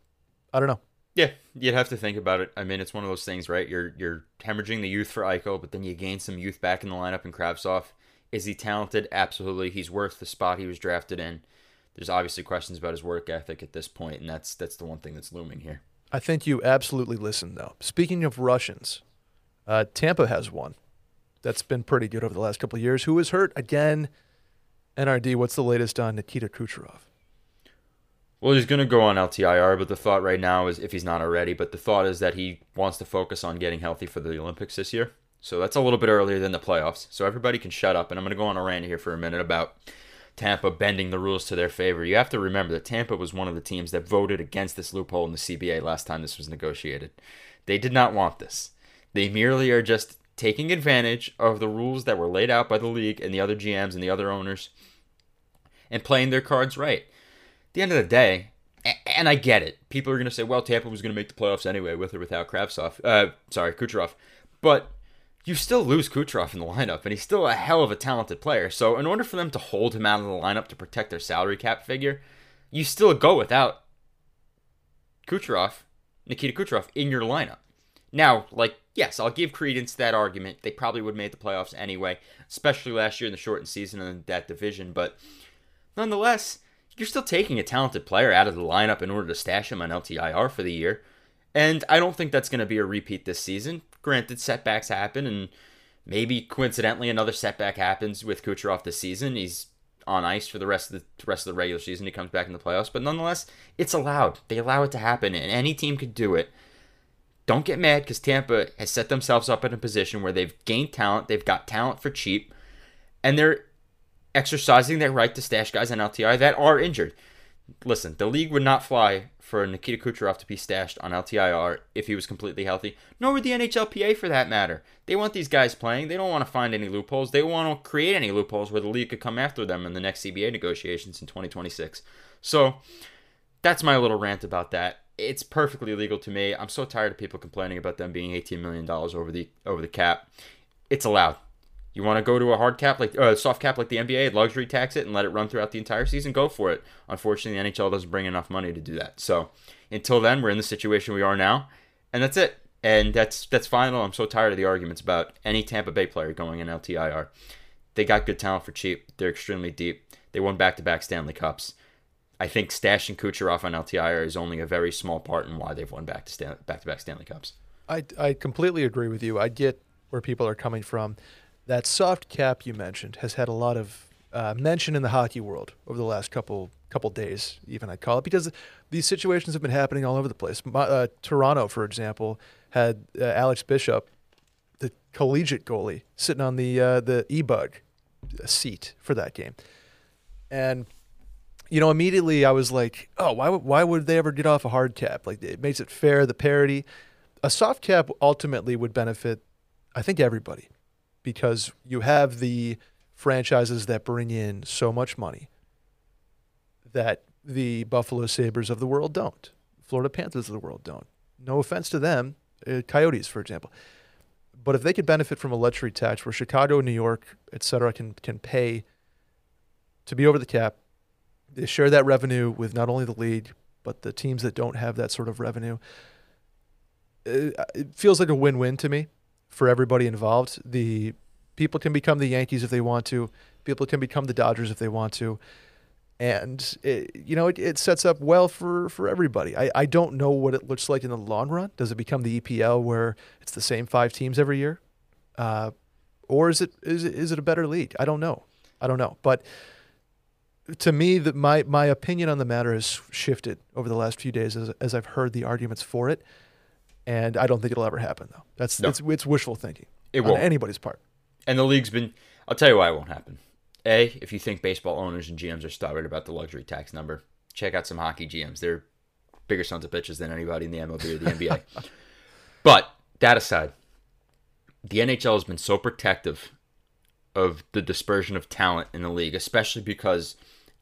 I don't know. Yeah, you'd have to think about it. I mean, it's one of those things, right? You're you're hemorrhaging the youth for Eichel, but then you gain some youth back in the lineup in Kravtsov. Is he talented? Absolutely. He's worth the spot he was drafted in. There's obviously questions about his work ethic at this point, and that's that's the one thing that's looming here. I think you absolutely listen though. Speaking of Russians, uh, Tampa has one that's been pretty good over the last couple of years. Who is hurt again? NRD. What's the latest on Nikita Kucherov? Well, he's going to go on LTIR, but the thought right now is if he's not already, but the thought is that he wants to focus on getting healthy for the Olympics this year. So that's a little bit earlier than the playoffs. So everybody can shut up. And I'm going to go on a rant here for a minute about Tampa bending the rules to their favor. You have to remember that Tampa was one of the teams that voted against this loophole in the CBA last time this was negotiated. They did not want this. They merely are just taking advantage of the rules that were laid out by the league and the other GMs and the other owners and playing their cards right the end of the day, and I get it. People are going to say, well, Tampa was going to make the playoffs anyway, with or without Kravtsov. Uh, sorry, Kucherov. But you still lose Kucherov in the lineup, and he's still a hell of a talented player. So, in order for them to hold him out of the lineup to protect their salary cap figure, you still go without Kucherov, Nikita Kucherov, in your lineup. Now, like, yes, I'll give credence to that argument. They probably would have made the playoffs anyway, especially last year in the shortened season in that division. But nonetheless, you're still taking a talented player out of the lineup in order to stash him on LTIR for the year. And I don't think that's going to be a repeat this season. Granted, setbacks happen, and maybe coincidentally another setback happens with Kucherov this season. He's on ice for the rest of the rest of the regular season. He comes back in the playoffs, but nonetheless, it's allowed. They allow it to happen, and any team could do it. Don't get mad because Tampa has set themselves up in a position where they've gained talent. They've got talent for cheap, and they're exercising their right to stash guys on LTI that are injured. Listen, the league would not fly for Nikita Kucherov to be stashed on LTIR if he was completely healthy, nor would the NHLPA for that matter. They want these guys playing. They don't want to find any loopholes. They want to create any loopholes where the league could come after them in the next CBA negotiations in 2026. So that's my little rant about that. It's perfectly legal to me. I'm so tired of people complaining about them being 18 million dollars over the over the cap. It's allowed. You want to go to a hard cap like uh, soft cap like the NBA, luxury tax it and let it run throughout the entire season? Go for it. Unfortunately, the NHL doesn't bring enough money to do that. So until then, we're in the situation we are now, and that's it. And that's that's final. I'm so tired of the arguments about any Tampa Bay player going in LTIR. They got good talent for cheap. They're extremely deep. They won back-to-back Stanley Cups. I think stashing Kucherov on LTIR is only a very small part in why they've won back to Stan- back-to-back Stanley Cups. I, I completely agree with you. I get where people are coming from. That soft cap you mentioned has had a lot of uh, mention in the hockey world over the last couple couple days, even I'd call it, because these situations have been happening all over the place. My, uh, Toronto, for example, had uh, Alex Bishop, the collegiate goalie, sitting on the uh, the e-bug seat for that game, and you know immediately I was like, oh, why would why would they ever get off a hard cap? Like it makes it fair, the parity. A soft cap ultimately would benefit, I think, everybody, because you have the franchises that bring in so much money that the Buffalo Sabres of the world don't. Florida Panthers of the world don't. No offense to them, uh, Coyotes, for example. But if they could benefit from a luxury tax where Chicago, New York, et cetera, can, can pay to be over the cap, they share that revenue with not only the league, but the teams that don't have that sort of revenue. It, feels like a win win to me for everybody involved. The people can become the Yankees if they want to, people can become the Dodgers if they want to and it, you know it, it sets up well for for everybody. I, I don't know what it looks like in the long run. Does it become the EPL where it's the same five teams every year, uh, or is it is it, is it a better league? I don't know. I don't know. But to me, that my my opinion on the matter has shifted over the last few days as as I've heard the arguments for it, and I don't think it'll ever happen though. That's no. it's, it's wishful thinking. It won't anybody's part. And the league's been. I'll tell you why it won't happen a, if you think baseball owners and GMs are stubborn about the luxury tax number, check out some hockey GMs. They're bigger sons of bitches than anybody in the MLB or the NBA. <laughs> but that aside, the NHL has been so protective of the dispersion of talent in the league, especially because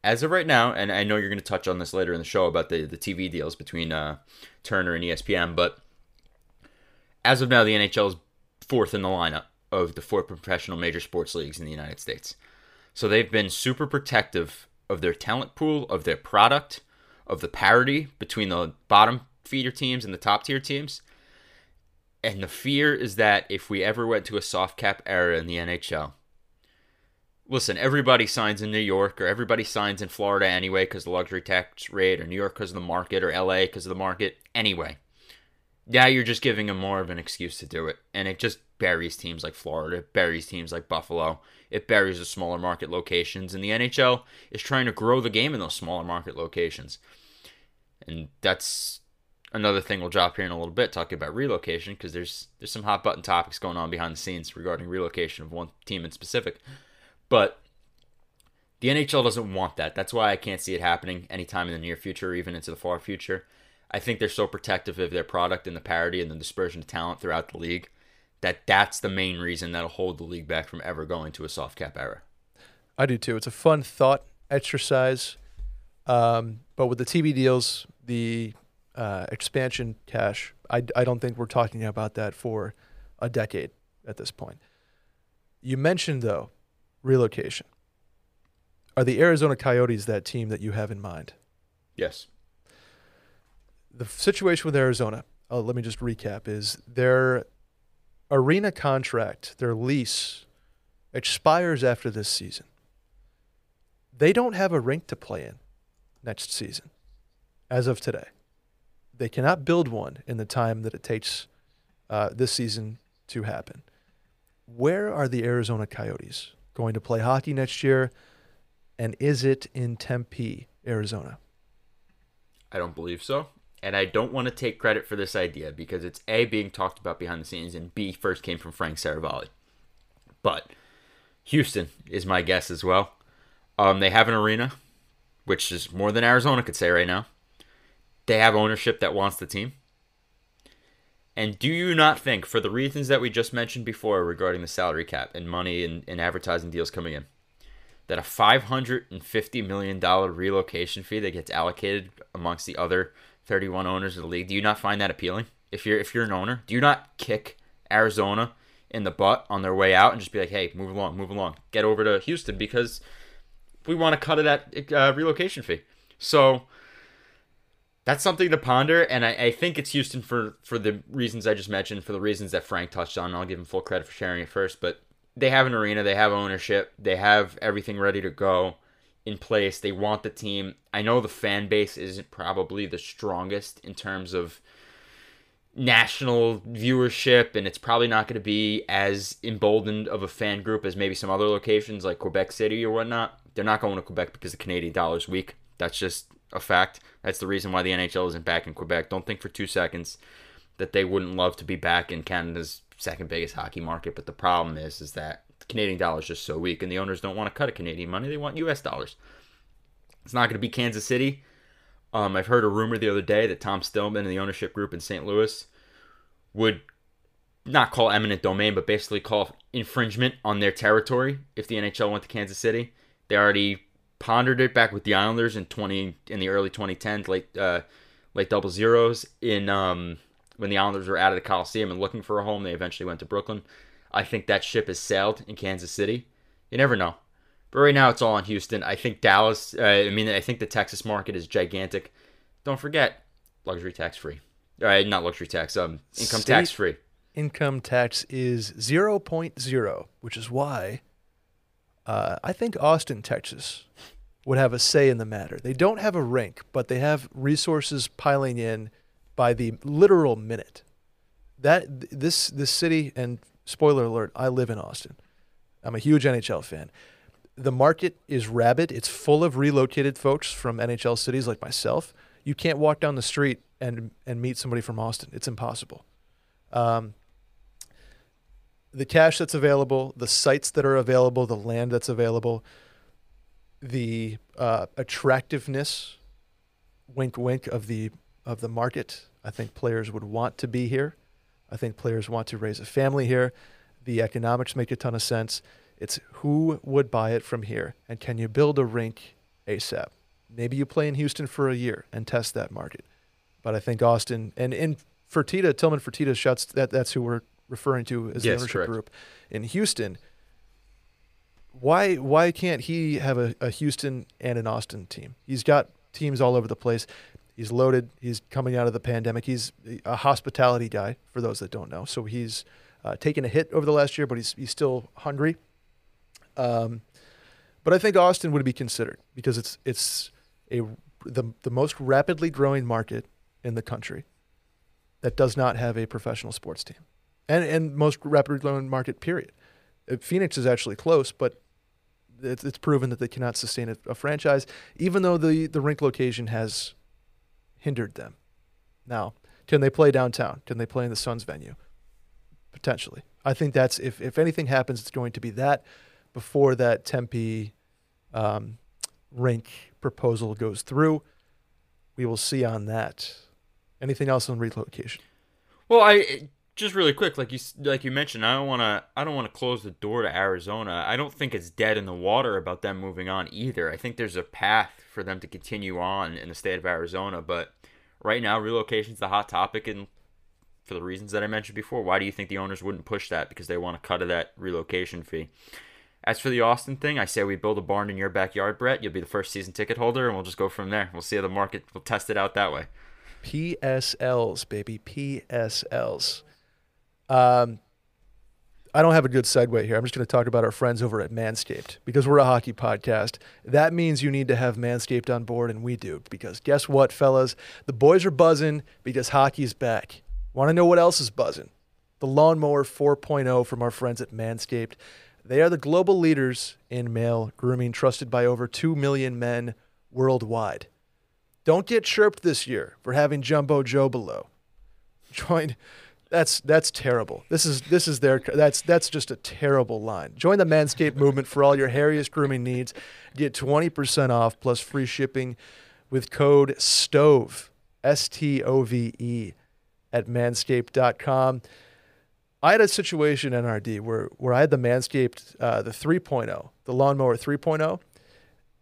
as of right now, and I know you're going to touch on this later in the show about the, the TV deals between uh, Turner and ESPN, but as of now, the NHL is fourth in the lineup of the four professional major sports leagues in the United States. So they've been super protective of their talent pool, of their product, of the parity between the bottom feeder teams and the top tier teams. And the fear is that if we ever went to a soft cap era in the NHL, listen, everybody signs in New York or everybody signs in Florida anyway because the luxury tax rate, or New York because of the market, or LA because of the market. Anyway, now you're just giving them more of an excuse to do it. And it just buries teams like Florida, it buries teams like Buffalo, it buries the smaller market locations. And the NHL is trying to grow the game in those smaller market locations. And that's another thing we'll drop here in a little bit, talking about relocation, because there's there's some hot button topics going on behind the scenes regarding relocation of one team in specific. But the NHL doesn't want that. That's why I can't see it happening anytime in the near future or even into the far future. I think they're so protective of their product and the parity and the dispersion of talent throughout the league that that's the main reason that'll hold the league back from ever going to a soft cap era. I do too. It's a fun thought exercise. Um, but with the TV deals, the uh, expansion cash, I, I don't think we're talking about that for a decade at this point. You mentioned, though, relocation. Are the Arizona Coyotes that team that you have in mind? Yes the situation with Arizona, uh, let me just recap, is their arena contract, their lease, expires after this season. They don't have a rink to play in next season as of today. They cannot build one in the time that it takes uh, this season to happen. Where are the Arizona Coyotes going to play hockey next year? And is it in Tempe, Arizona? I don't believe so and I don't want to take credit for this idea because it's A, being talked about behind the scenes, and B, first came from Frank Seravalli. But Houston is my guess as well. Um, they have an arena, which is more than Arizona could say right now. They have ownership that wants the team. And do you not think, for the reasons that we just mentioned before regarding the salary cap and money and, and advertising deals coming in, that a $550 million relocation fee that gets allocated amongst the other 31 owners of the league. Do you not find that appealing? If you're if you're an owner, do you not kick Arizona in the butt on their way out and just be like, "Hey, move along, move along, get over to Houston because we want to cut of that uh, relocation fee." So that's something to ponder, and I, I, think it's Houston for for the reasons I just mentioned, for the reasons that Frank touched on. I'll give him full credit for sharing it first, but they have an arena, they have ownership, they have everything ready to go. in place. They want the team. I know the fan base isn't probably the strongest in terms of national viewership, and it's probably not going to be as emboldened of a fan group as maybe some other locations like Quebec City or whatnot. They're not going to Quebec because the Canadian dollar's weak. That's just a fact. That's the reason why the NHL isn't back in Quebec. Don't think for two seconds that they wouldn't love to be back in Canada's second biggest hockey market. But the problem is, is that the Canadian dollar is just so weak, and the owners don't want to cut a Canadian money. They want U.S. dollars. It's not going to be Kansas City. Um, I've heard a rumor the other day that Tom Stillman and the ownership group in St. Louis would not call eminent domain, but basically call infringement on their territory if the NHL went to Kansas City. They already pondered it back with the Islanders in twenty in the early 2010s, late uh, late double zeros in um, when the Islanders were out of the Coliseum and looking for a home. They eventually went to Brooklyn. I think that ship has sailed in Kansas City. You never know. But right now it's all in Houston. I think Dallas. Uh, I mean, I think the Texas market is gigantic. Don't forget, luxury tax free. Uh, not luxury tax. Um, income State tax free. Income tax is 0.0, which is why uh, I think Austin, Texas would have a say in the matter. They don't have a rink, but they have resources piling in by the literal minute. That this this city and spoiler alert, I live in Austin. I'm a huge NHL fan. The market is rabid. It's full of relocated folks from NHL cities like myself. You can't walk down the street and and meet somebody from Austin. It's impossible. Um, the cash that's available, the sites that are available, the land that's available, the uh, attractiveness, wink, wink, of the of the market. I think players would want to be here. I think players want to raise a family here. The economics make a ton of sense. It's who would buy it from here, and can you build a rink ASAP? Maybe you play in Houston for a year and test that market. But I think Austin and in Fertitta, Tillman Fertitta shuts that that's who we're referring to as the ownership correct. group in Houston. Why why can't he have a, a Houston and an Austin team? He's got teams all over the place. He's loaded. He's coming out of the pandemic. He's a hospitality guy, for those that don't know. So he's uh, taken a hit over the last year, but he's he's still hungry. Um, but I think Austin would be considered because it's it's a the the most rapidly growing market in the country that does not have a professional sports team, and and most rapidly growing market. Period. Uh, Phoenix is actually close, but it's, it's proven that they cannot sustain a, a franchise, even though the the rink location has hindered them. Now, can they play downtown? Can they play in the Suns venue? Potentially. I think that's if if anything happens, it's going to be that before that Tempe um, rink proposal goes through. We will see on that. Anything else on relocation? Well, I just really quick, like you like you mentioned, I don't want to I don't want to close the door to Arizona. I don't think it's dead in the water about them moving on either. I think there's a path for them to continue on in the state of Arizona, but right now relocation's the hot topic and for the reasons that I mentioned before, why do you think the owners wouldn't push that because they want to cut of that relocation fee? As for the Austin thing, I say we build a barn in your backyard, Brett. You'll be the first season ticket holder, and we'll just go from there. We'll see how the market. We'll test it out that way. PSLs, baby, PSLs. Um, I don't have a good segue here. I'm just going to talk about our friends over at Manscaped because we're a hockey podcast. That means you need to have Manscaped on board, and we do. Because guess what, fellas? The boys are buzzing because hockey's back. Want to know what else is buzzing? The Lawnmower 4.0 from our friends at Manscaped. They are the global leaders in male grooming, trusted by over 2 million men worldwide. Don't get chirped this year for having Jumbo Joe below. <laughs> Join. That's that's terrible. This is this is their that's that's just a terrible line. Join the Manscaped movement for all your hairiest grooming needs. Get 20% off plus free shipping with code STOVE S T O V E at manscaped.com. I had a situation in RD where where I had the Manscaped uh, the 3.0, the lawnmower 3.0,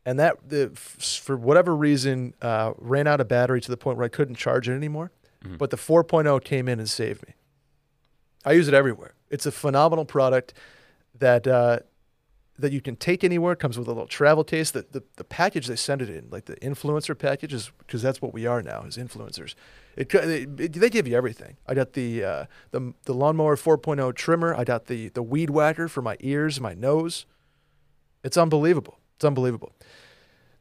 and that the f- for whatever reason uh, ran out of battery to the point where I couldn't charge it anymore. But the 4.0 came in and saved me. I use it everywhere. It's a phenomenal product that uh, that you can take anywhere. It comes with a little travel case. The, the the package they send it in, like the influencer package, is because that's what we are now as influencers. It, it, they give you everything. I got the uh, the the lawnmower 4.0 trimmer. I got the the weed whacker for my ears, my nose. It's unbelievable. It's unbelievable.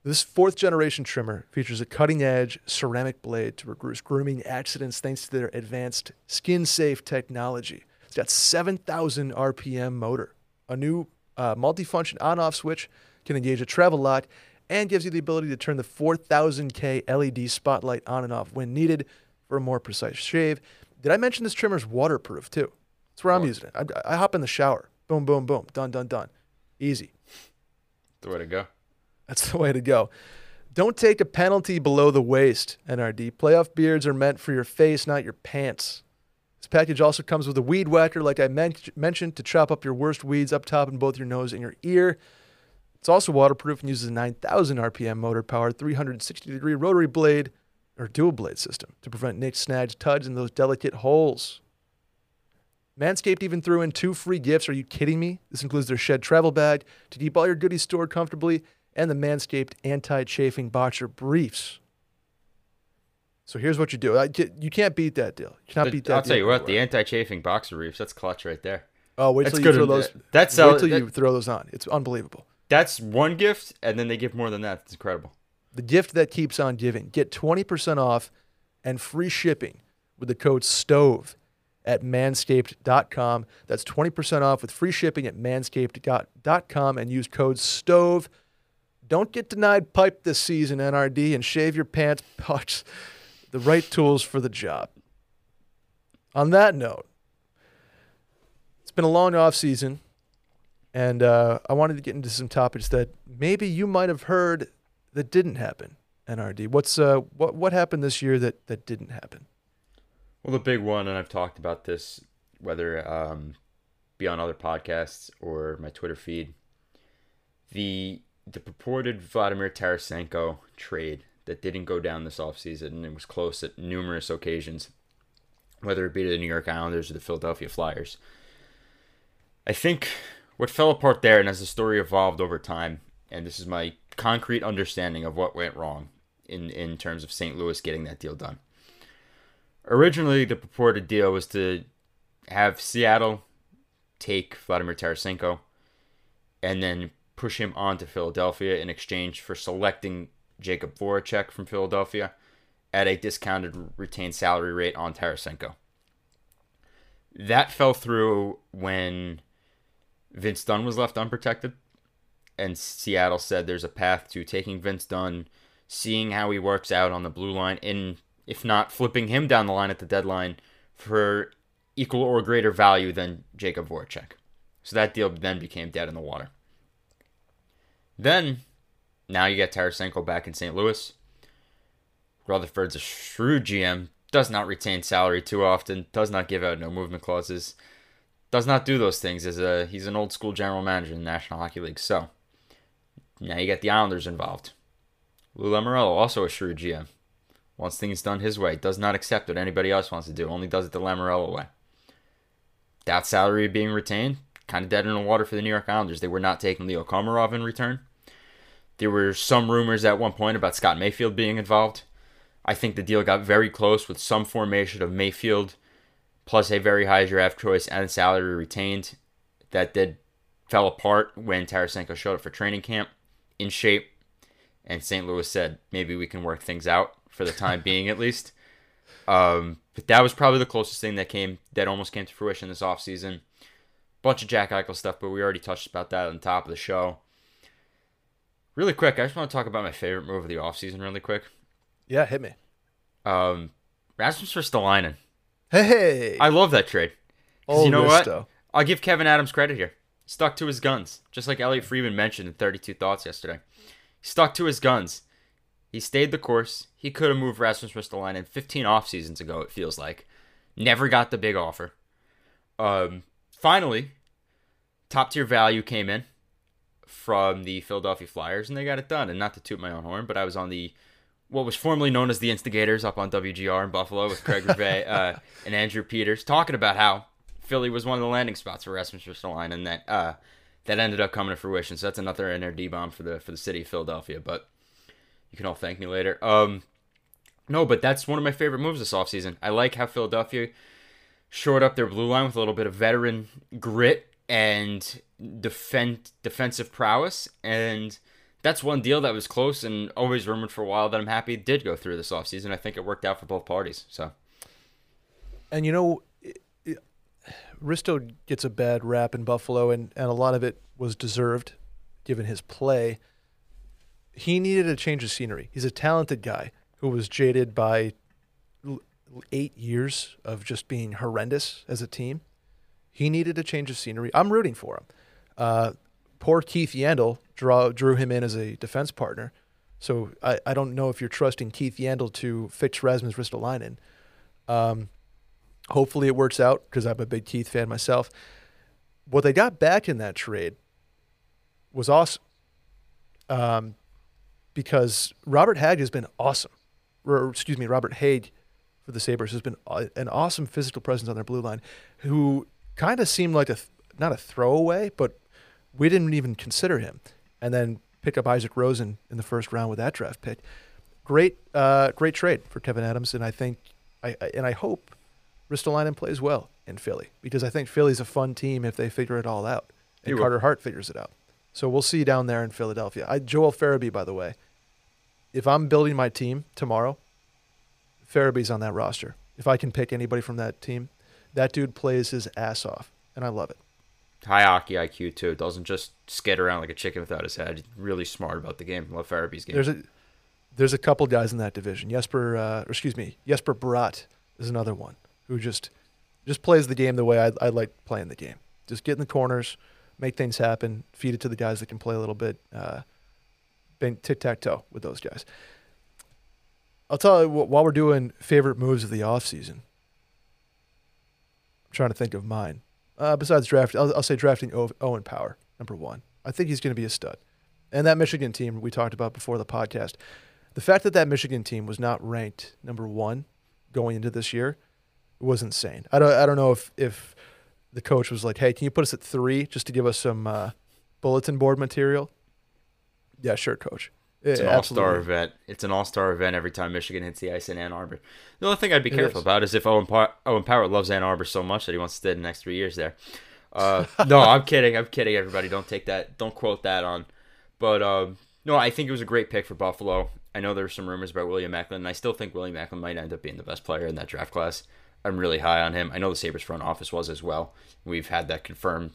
This fourth generation trimmer features a cutting edge ceramic blade to reduce grooming accidents thanks to their advanced skin safe technology. It's got 7,000 RPM motor, a new uh, multifunction on off switch, can engage a travel lock, and gives you the ability to turn the 4000K LED spotlight on and off when needed for a more precise shave. Did I mention this trimmer's waterproof too? That's where I'm What? using it. I, I hop in the shower. Boom, boom, boom. Done, done, done. Easy. The way to go. That's <laughs> the way to go. Don't take a penalty below the waist, NRD. Playoff beards are meant for your face, not your pants. This package also comes with a weed whacker, like I men- mentioned, to chop up your worst weeds up top in both your nose and your ear. It's also waterproof and uses a 9,000 RPM motor powered 360 degree rotary blade or dual blade system to prevent nicks, snags, tugs, and those delicate holes. Manscaped even threw in two free gifts. Are you kidding me? This includes their shed travel bag to keep all your goodies stored comfortably and the Manscaped anti chafing boxer briefs. So here's what you do. I, you can't beat that deal. You cannot beat that I'll deal tell you what, the anti-chafing boxer briefs, that's clutch right there. Oh, wait That's till you good. throw those. That's wait how- till you throw those on. It's unbelievable. That's one gift, and then they give more than that. It's incredible. The gift that keeps on giving. Get 20% off and free shipping with the code STOVE at manscaped.com. That's 20% off with free shipping at manscaped.com and use code STOVE. Don't get denied pipe this season, NRD, and shave your pants <laughs> pucks. The right tools for the job. On that note, it's been a long off season, and uh, I wanted to get into some topics that maybe you might have heard that didn't happen. NRD, what's uh, what what happened this year that that didn't happen? Well, the big one, and I've talked about this, whether um, be on other podcasts or my Twitter feed, the the purported Vladimir Tarasenko trade that didn't go down this offseason and it was close at numerous occasions, whether it be to the New York Islanders or the Philadelphia Flyers. I think what fell apart there, and as the story evolved over time, and this is my concrete understanding of what went wrong in, in terms of St. Louis getting that deal done originally the purported deal was to have Seattle take Vladimir Tarasenko and then push him on to Philadelphia in exchange for selecting Jacob Voracek from Philadelphia at a discounted retained salary rate on Tarasenko. That fell through when Vince Dunn was left unprotected and Seattle said there's a path to taking Vince Dunn, seeing how he works out on the blue line and if not flipping him down the line at the deadline for equal or greater value than Jacob Voracek. So that deal then became dead in the water. Then, now you get Tarasenko back in St. Louis. Rutherford's a shrewd GM, does not retain salary too often, does not give out no movement clauses, does not do those things as a he's an old school general manager in the National Hockey League. So now you get the Islanders involved. Lou Lamoriello, also a shrewd GM, wants things done his way, does not accept what anybody else wants to do, only does it the Lamoriello way. That salary being retained, kind of dead in the water for the New York Islanders. They were not taking Leo Komarov in return. There were some rumors at one point about Scott Mayfield being involved. I think the deal got very close with some formation of Mayfield plus a very high draft choice and salary retained. That did fell apart when Tarasenko showed up for training camp in shape and St. Louis said maybe we can work things out for the time being at least. Um, but that was probably the closest thing that came that almost came to fruition this offseason. Bunch of Jack Eichel stuff, but we already touched about that on top of the show. Really quick, I just want to talk about my favorite move of the offseason really quick. Yeah, hit me. Um, Rasmus Ristolainen. Hey, I love that trade. oh, you know what? I'll give Kevyn Adams credit here. Stuck to his guns, just like Elliotte Friedman mentioned in 32 Thoughts yesterday. He stuck to his guns. He stayed the course. He could have moved Rasmus Ristolainen 15 off seasons ago. It feels like. Never got the big offer. Um, finally, top tier value came in from the Philadelphia Flyers, and they got it done. And not to toot my own horn, but I was on the what was formerly known as the Instigators up on WGR in Buffalo with Craig Rivet <laughs> uh, and Andrew Peters talking about how Philly was one of the landing spots for Rasmus Ristolainen, and that uh, that ended up coming to fruition. So that's another NRD bomb for the for the city of Philadelphia. But you can all thank me later. Um, no, but that's one of my favorite moves this offseason. I like how Philadelphia shored up their blue line with a little bit of veteran grit and defend defensive prowess, and that's one deal that was close and always rumored for a while that I'm happy did go through this offseason. I think it worked out for both parties. So, And you know, it, it, Risto gets a bad rap in Buffalo, and, and a lot of it was deserved given his play. He needed a change of scenery. He's a talented guy who was jaded by eight years of just being horrendous as a team. He needed a change of scenery. I'm rooting for him. Uh, poor Keith Yandle draw, drew him in as a defense partner. So I, I don't know if you're trusting Keith Yandle to fix Rasmus Ristolainen. Um, hopefully it works out because I'm a big Keith fan myself. What they got back in that trade was awesome. Um, because Robert Hagg has been awesome. Or, excuse me, Robert Haig for the Sabres has been an awesome physical presence on their blue line who kind of seemed like a, not a throwaway, but we didn't even consider him. And then pick up Isak Rosen in the first round with that draft pick. Great, uh, great trade for Kevyn Adams, and I think, I, I and I hope Ristolainen plays well in Philly because I think Philly's a fun team if they figure it all out, and. Carter Hart figures it out. So we'll see down there in Philadelphia. I, Joel Farabee, by the way, if I'm building my team tomorrow, Farabee's on that roster. If I can pick anybody from that team, that dude plays his ass off, and I love it. High hockey IQ too. Doesn't just skid around like a chicken without his head. Really smart about the game. Love Farabee's game. There's a there's a couple guys in that division. Jesper, uh, excuse me, Jesper Bratt is another one who just just plays the game the way I, I like playing the game. Just get in the corners, make things happen, feed it to the guys that can play a little bit, uh, tic tac toe with those guys. I'll tell you while we're doing favorite moves of the offseason, I'm trying to think of mine. Uh, besides draft, I'll, I'll say drafting Owen Power number one. I think he's going to be a stud. And that Michigan team we talked about before the podcast, the fact that that Michigan team was not ranked number one going into this year was insane. I don't I don't know if if the coach was like, hey, can you put us at three just to give us some uh, bulletin board material? Yeah, sure, coach. It's an all star event. It's an all star event every time Michigan hits the ice in Ann Arbor. The only thing I'd be careful about is if Owen, pa- Owen Power loves Ann Arbor so much that he wants to stay the next three years there. Uh, <laughs> no, I'm kidding. I'm kidding, everybody. Don't take that. Don't quote that on. But um, no, I think it was a great pick for Buffalo. I know there were some rumors about William Macklin, and I still think William Macklin might end up being the best player in that draft class. I'm really high on him. I know the Sabres front office was as well. We've had that confirmed.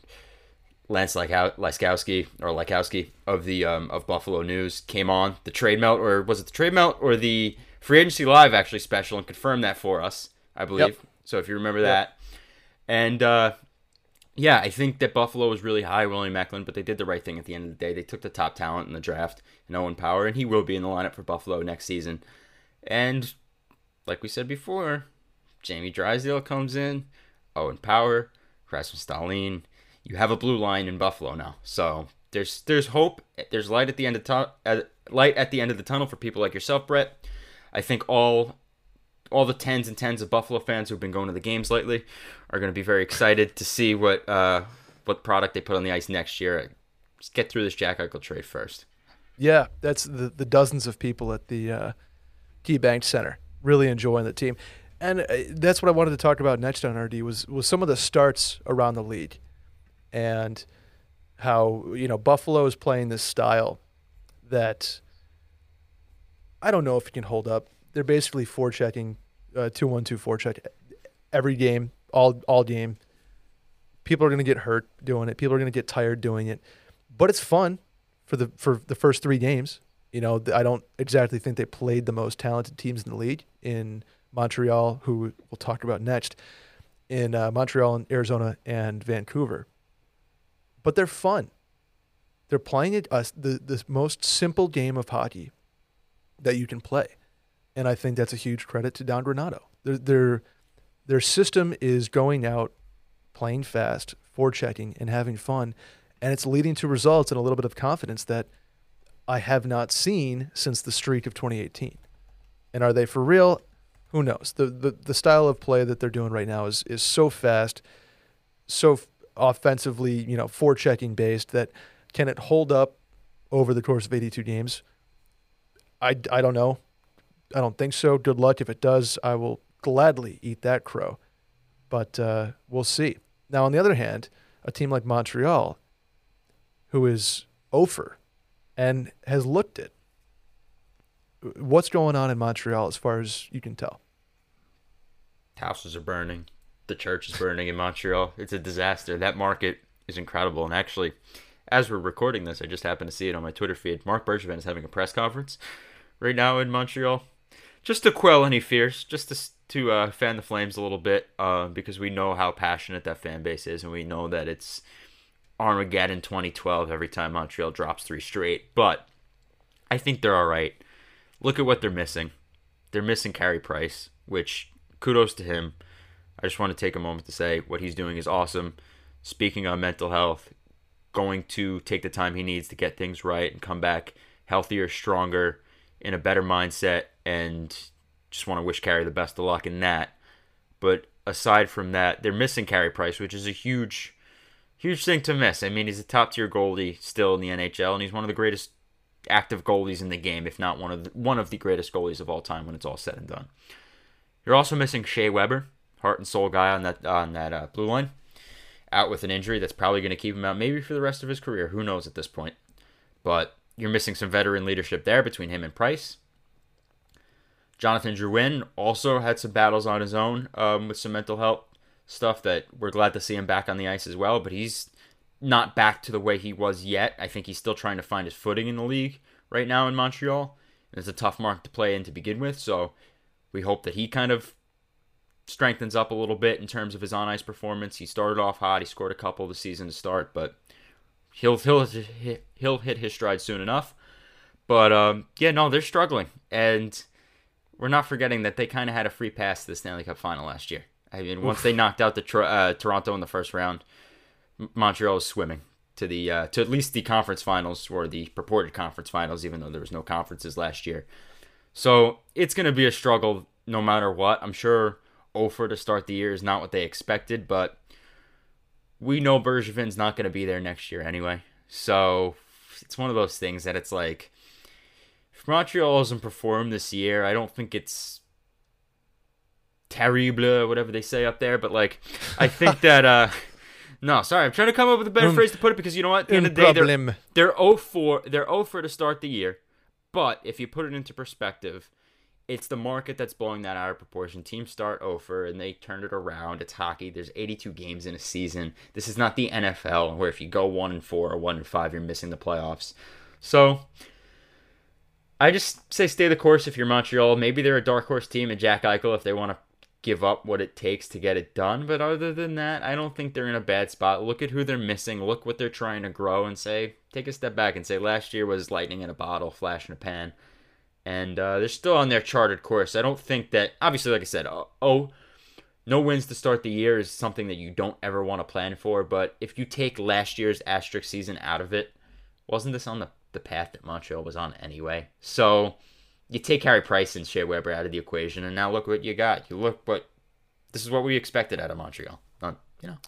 Lance Lyskowski or Lykowski of the um, of Buffalo News came on the trade melt, or was it the trade melt or the free agency live actually special and confirmed that for us, I believe. Yep. So if you remember Yep. that, and uh, yeah, I think that Buffalo was really high, William Macklin, but they did the right thing at the end of the day. They took the top talent in the draft, and Owen Power, and he will be in the lineup for Buffalo next season. And like we said before, Jamie Drysdale comes in, Owen Power, Rasmus Dahlin. You have a blue line in Buffalo now, so there's there's hope. There's light at the end of tu- light at the end of the tunnel for people like yourself, Brett. I think all all the tens and tens of Buffalo fans who've been going to the games lately are going to be very excited to see what uh, what product they put on the ice next year. Just get through this Jack Eichel trade first. Yeah, that's the the dozens of people at the uh, KeyBank Center really enjoying the team, and uh, that's what I wanted to talk about next on RD was was some of the starts around the league, and how you know Buffalo is playing this style that I don't know if it can hold up. They're basically forechecking, uh, two one two forecheck every game, all all game. People are going to get hurt doing it. People are going to get tired doing it, but it's fun for the for the first three games. You know, I don't exactly think they played the most talented teams in the league in Montreal, who we'll talk about next, in uh, Montreal and Arizona and Vancouver. But they're fun. They're playing it uh, the the most simple game of hockey that you can play, and I think that's a huge credit to Don Granato. Their their their system is going out, playing fast, forechecking, and having fun, and it's leading to results and a little bit of confidence that I have not seen since the streak of 2018. And are they for real? Who knows? The the, the style of play that they're doing right now is is so fast, so offensively, you know, forechecking based that can it hold up over the course of 82 games? I, I don't know. I don't think so. Good luck if it does. I will gladly eat that crow. But uh, we'll see. Now, on the other hand, a team like Montreal, who is over and has looked it. What's going on in Montreal as far as you can tell? Houses are burning. The church is burning in Montreal. It's a disaster. That market is incredible. And actually, as we're recording this, I just happened to see it on my Twitter feed. Marc Bergevin is having a press conference right now in Montreal, just to quell any fears, just to to uh, fan the flames a little bit, uh, because we know how passionate that fan base is, and we know that it's Armageddon 2012 every time Montreal drops three straight. But I think they're all right. Look at what they're missing. They're missing Carey Price, which kudos to him. I just want to take a moment to say what he's doing is awesome. Speaking on mental health, going to take the time he needs to get things right and come back healthier, stronger, in a better mindset, and just want to wish Carey the best of luck in that. But aside from that, they're missing Carey Price, which is a huge, huge thing to miss. I mean, he's a top tier goalie still in the NHL, and he's one of the greatest active goalies in the game, if not one of the, one of the greatest goalies of all time when it's all said and done. You're also missing Shea Weber, heart and soul guy on that on that uh, blue line, out with an injury that's probably going to keep him out maybe for the rest of his career. Who knows at this point? But you're missing some veteran leadership there between him and Price. Jonathan Drouin also had some battles on his own um, with some mental health stuff that we're glad to see him back on the ice as well, but he's not back to the way he was yet. I think he's still trying to find his footing in the league right now in Montreal. And it's a tough mark to play in to begin with, so we hope that he kind of strengthens up a little bit in terms of his on ice performance. He started off hot, he scored a couple of the season to start, but he'll he'll he'll hit his stride soon enough. But um, yeah, no, they're struggling, and we're not forgetting that they kind of had a free pass to the Stanley Cup final last year. I mean, once they knocked out the uh, Toronto in the first round, Montreal was swimming to the uh, to at least the conference finals or the purported conference finals, even though there was no conferences last year. So it's going to be a struggle no matter what. I'm sure Ofer to start the year is not what they expected, but we know Bergevin's not going to be there next year anyway. So it's one of those things that it's like if Montreal doesn't perform this year, I don't think it's terrible, whatever they say up there. But like, I think that uh, <laughs> no, sorry, I'm trying to come up with a better um, phrase to put it because you know what? At the end of the day, they're they're 0 4 they're 0 4 to start the year. But if you put it into perspective, it's the market that's blowing that out of proportion. Teams start over and they turn it around. It's hockey. There's 82 games in a season. This is not the NFL where if you go one and four or one and five, you're missing the playoffs. So I just say stay the course if you're Montreal. Maybe they're a dark horse team and Jack Eichel if they want to give up what it takes to get it done. But other than that, I don't think they're in a bad spot. Look at who they're missing. Look what they're trying to grow and say, take a step back and say last year was lightning in a bottle, flash in a pan and uh, they're still on their charted course. I don't think that obviously, like I said, oh, oh, no wins to start the year is something that you don't ever want to plan for. But if you take last year's asterisk season out of it, wasn't this on the the path that Montreal was on anyway? So you take Harry Price and Shea Weber out of the equation, and now look what you got. You look what this is what we expected out of Montreal. Not you know.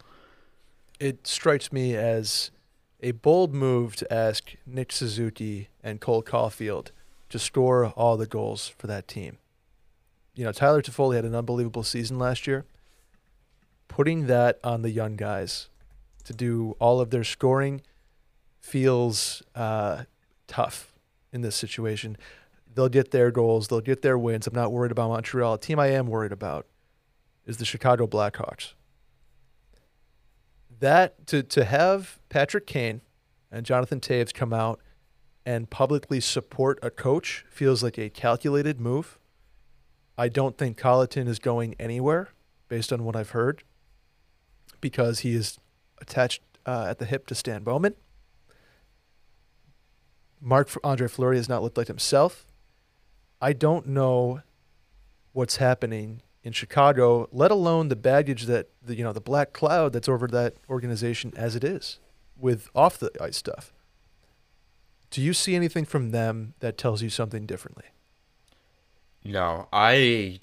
It strikes me as a bold move to ask Nick Suzuki and Cole Caufield to score all the goals for that team. You know, Tyler Toffoli had an unbelievable season last year. Putting that on the young guys to do all of their scoring feels uh, tough in this situation. They'll get their goals, they'll get their wins. I'm not worried about Montreal. A team I am worried about is the Chicago Blackhawks. That to to have Patrick Kane and Jonathan Toews come out and publicly support a coach feels like a calculated move. I don't think Colliton is going anywhere based on what I've heard because he is attached uh, at the hip to Stan Bowman. Marc Andre Fleury has not looked like himself. I don't know what's happening in Chicago, let alone the baggage that the you know the black cloud that's over that organization as it is with off the ice stuff. Do you see anything from them that tells you something differently? No, I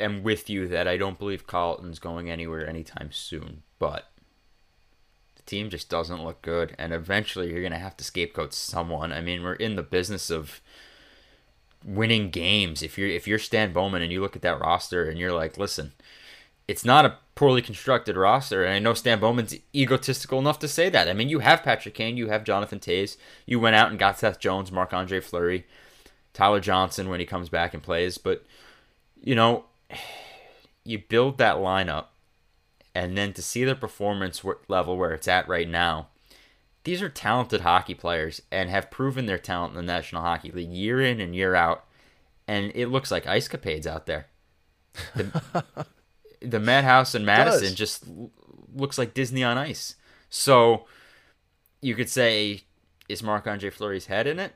am with you that I don't believe Colliton's going anywhere anytime soon, but the team just doesn't look good, and eventually you're going to have to scapegoat someone. I mean, we're in the business of winning games. If you're if you're Stan Bowman and you look at that roster and you're like, listen, it's not a poorly constructed roster, and I know Stan Bowman's egotistical enough to say that. I mean, you have Patrick Kane, you have Jonathan Toews, you went out and got Seth Jones, Marc Andre Fleury, Tyler Johnson when he comes back and plays, but you know, <sighs> you build that lineup, and then to see the performance level where it's at right now, these are talented hockey players and have proven their talent in the National Hockey League year in and year out, and it looks like ice capades out there. The, <laughs> the Madhouse in Madison just looks like Disney on ice. So you could say, is Marc Andre Fleury's head in it?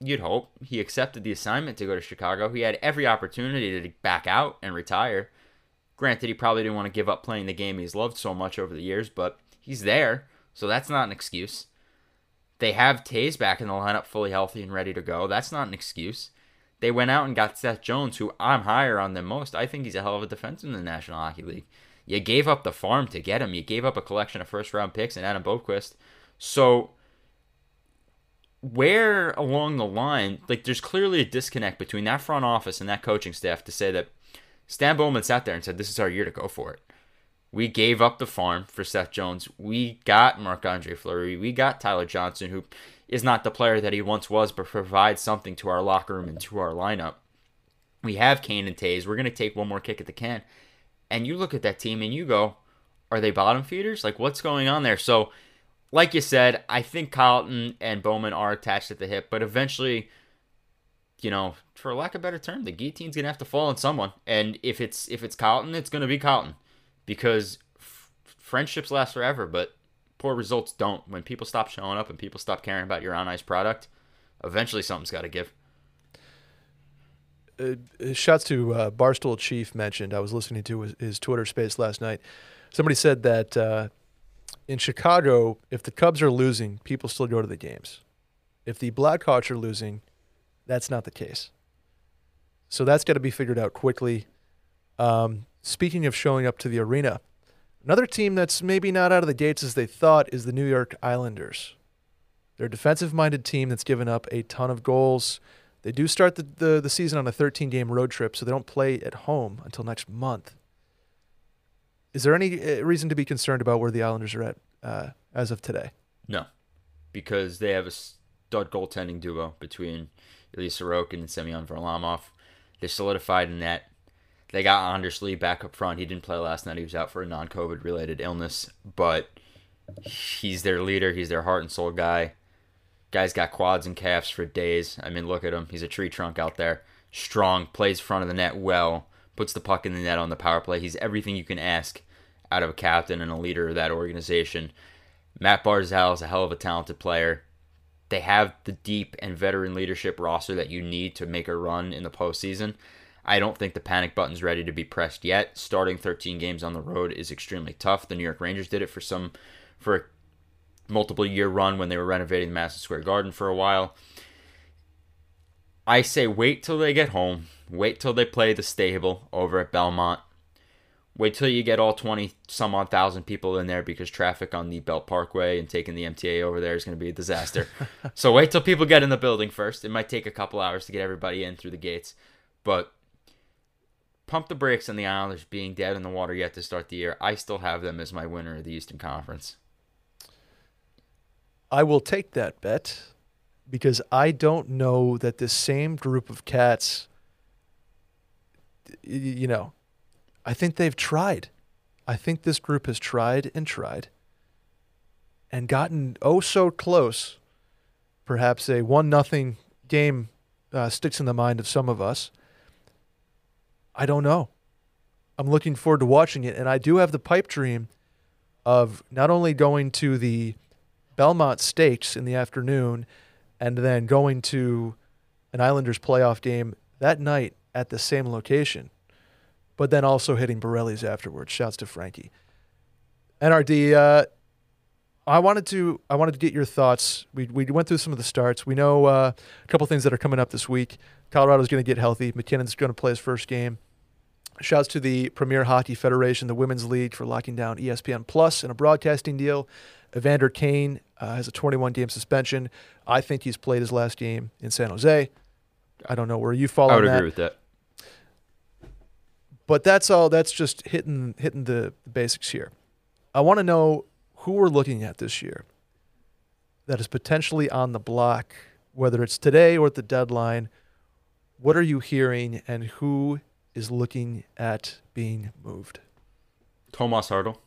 You'd hope. He accepted the assignment to go to Chicago. He had every opportunity to back out and retire. Granted, he probably didn't want to give up playing the game he's loved so much over the years, but he's there, so that's not an excuse. They have Toews back in the lineup fully healthy and ready to go. That's not an excuse. They went out and got Seth Jones, who I'm higher on than most. I think he's a hell of a defenseman in the National Hockey League. You gave up the farm to get him. You gave up a collection of first round picks and Adam Boqvist. So where along the line, like there's clearly a disconnect between that front office and that coaching staff to say that Stan Bowman sat there and said, This is our year to go for it. We gave up the farm for Seth Jones. We got Marc Andre Fleury. We got Tyler Johnson, who is not the player that he once was, but provides something to our locker room and to our lineup. We have Kane and Toews. We're going to take one more kick at the can. And you look at that team and you go, Are they bottom feeders? Like, what's going on there? So like you said, I think Colliton and Bowman are attached at the hip, but eventually, you know, for lack of a better term, the guillotine's gonna have to fall on someone. And if it's if it's Colliton, it's gonna be Colliton, because f- friendships last forever, but poor results don't. When people stop showing up and people stop caring about your on ice product, eventually something's got to give. Uh, uh, shouts to uh, Barstool Chief mentioned. I was listening to his, his, Twitter space last night. Somebody said that uh, in Chicago, if the Cubs are losing, people still go to the games. If the Blackhawks are losing, that's not the case. So that's got to be figured out quickly. Um, speaking of showing up to the arena, another team that's maybe not out of the gates as they thought is the New York Islanders. They're a defensive minded team that's given up a ton of goals. They do start the, the, the season on a 13 game road trip, so they don't play at home until next month. Is there any uh, reason to be concerned about where the Islanders are at uh, as of today? No, because they have a stud goaltending duo between Ilya Sorokin and Semyon Varlamov. They're solidified in that. They got Anders Lee back up front. He didn't play last night. He was out for a non-COVID related illness, but he's their leader. He's their heart and soul guy. Guy's got quads and calves for days. I mean, look at him. He's a tree trunk out there. Strong, plays front of the net well, puts the puck in the net on the power play. He's everything you can ask out of a captain and a leader of that organization. Mat Barzal is a hell of a talented player. They have the deep and veteran leadership roster that you need to make a run in the postseason. I don't think the panic button's ready to be pressed yet. Starting 13 games on the road is extremely tough. The New York Rangers did it for some for a multiple year run when they were renovating the Madison Square Garden for a while. I say wait till they get home. Wait till they play the stable over at Belmont. Wait till you get all 20 some odd thousand people in there because traffic on the Belt Parkway and taking the MTA over there is going to be a disaster. <laughs> so wait till people get in the building first. It might take a couple hours to get everybody in through the gates. But pump the brakes on the Islanders being dead in the water yet to start the year. I still have them as my winner of the Eastern Conference. I will take that bet because I don't know that this same group of cats, you know, I think they've tried. I think this group has tried and tried and gotten oh so close. Perhaps a one nothing game uh, sticks in the mind of some of us. I don't know. I'm looking forward to watching it, and I do have the pipe dream of not only going to the Belmont Stakes in the afternoon, and then going to an Islanders playoff game that night at the same location but then also hitting Borelli's afterwards. Shouts to Frankie. NRD, uh, I wanted to I wanted to get your thoughts. We we went through some of the starts. We know uh, a couple things that are coming up this week. Colorado's going to get healthy. MacKinnon's going to play his first game. Shouts to the Premier Hockey Federation, the Women's League, for locking down ESPN Plus in a broadcasting deal. Evander Kane uh, has a 21 game suspension. I think he's played his last game in San Jose. I don't know where you fall. I would agree with that. But that's all. That's just hitting hitting the basics here. I want to know who we're looking at this year that is potentially on the block, whether it's today or at the deadline. What are you hearing, and who is looking at being moved? Tomas Hertl.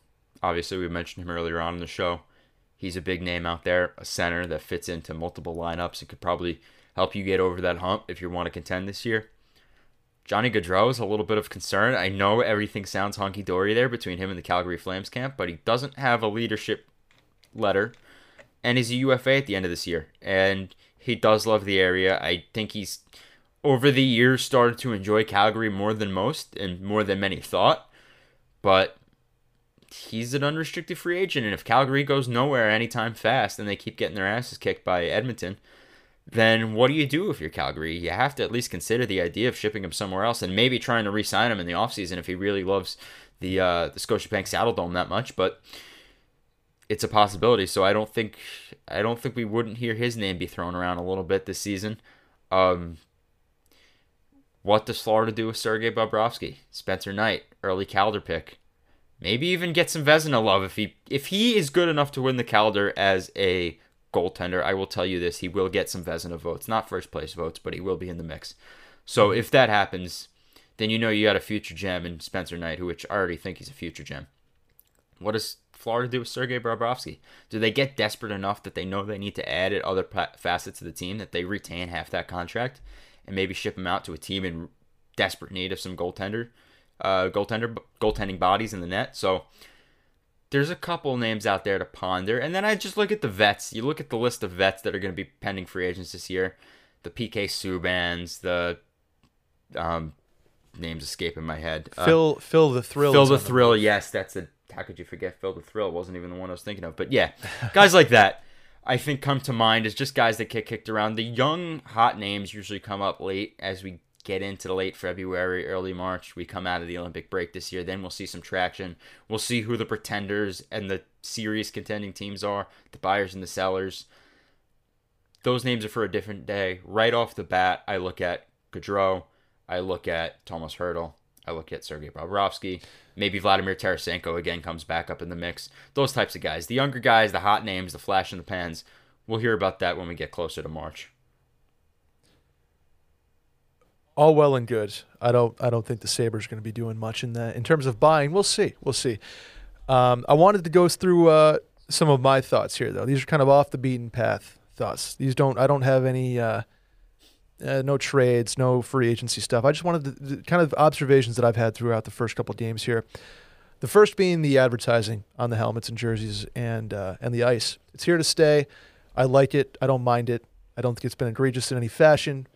Obviously, we mentioned him earlier on in the show. He's a big name out there, a center that fits into multiple lineups and could probably help you get over that hump if you want to contend this year. Johnny Gaudreau is a little bit of concern. I know everything sounds honky dory there between him and the Calgary Flames camp, but he doesn't have a leadership letter, and he's a UFA at the end of this year. And he does love the area. I think he's over the years started to enjoy Calgary more than most and more than many thought. But he's an unrestricted free agent, and if Calgary goes nowhere anytime fast and they keep getting their asses kicked by Edmonton, then what do you do if you're Calgary? You have to at least consider the idea of shipping him somewhere else and maybe trying to re-sign him in the offseason if he really loves the uh, the Scotiabank Saddledome that much. But it's a possibility. So I don't think I don't think we wouldn't hear his name be thrown around a little bit this season. Um, what does Florida do with Sergei Bobrovsky, Spencer Knight, early Calder pick? Maybe even get some Vezina love if he if he is good enough to win the Calder as a goaltender. I will tell you this: he will get some Vezina votes, not first place votes, but he will be in the mix. So hmm. if that happens, then you know you got a future gem in Spencer Knight, who which I already think he's a future gem. What does Florida do with Sergei Bobrovsky? Do they get desperate enough that they know they need to add at other facets of the team that they retain half that contract and maybe ship him out to a team in desperate need of some goaltender, uh, goaltender, goaltending bodies in the net? So there's a couple names out there to ponder. And then I just look at the vets. You look at the list of vets that are going to be pending free agents this year. The PK Subbans, the um, names escaping my head. Uh, Phil, Phil the Thrill. Phil the Thrill. Yes, that's a. How could you forget Phil the Thrill? Wasn't even the one I was thinking of. But yeah, guys like that. I think come to mind is just guys that get kicked around. The young hot names usually come up late as we get into the late February, early March. We come out of the Olympic break this year. Then we'll see some traction. We'll see who the pretenders and the serious contending teams are, the buyers and the sellers. Those names are for a different day. Right off the bat, I look at Gaudreau. I look at Tomas Hertl. I look at Sergei Bobrovsky. Maybe Vladimir Tarasenko again comes back up in the mix. Those types of guys. The younger guys, the hot names, the flash in the pans. We'll hear about that when we get closer to March all well and good. I don't I don't think the Sabres are going to be doing much in that in terms of buying. We'll see. We'll see. Um, I wanted to go through uh, some of my thoughts here though. These are kind of off the beaten path thoughts. These don't I don't have any uh, uh, no trades, no free agency stuff. I just wanted the, the kind of observations that I've had throughout the first couple games here. The first being the advertising on the helmets and jerseys and uh, and the ice. It's here to stay. I like it. I don't mind it. I don't think it's been egregious in any fashion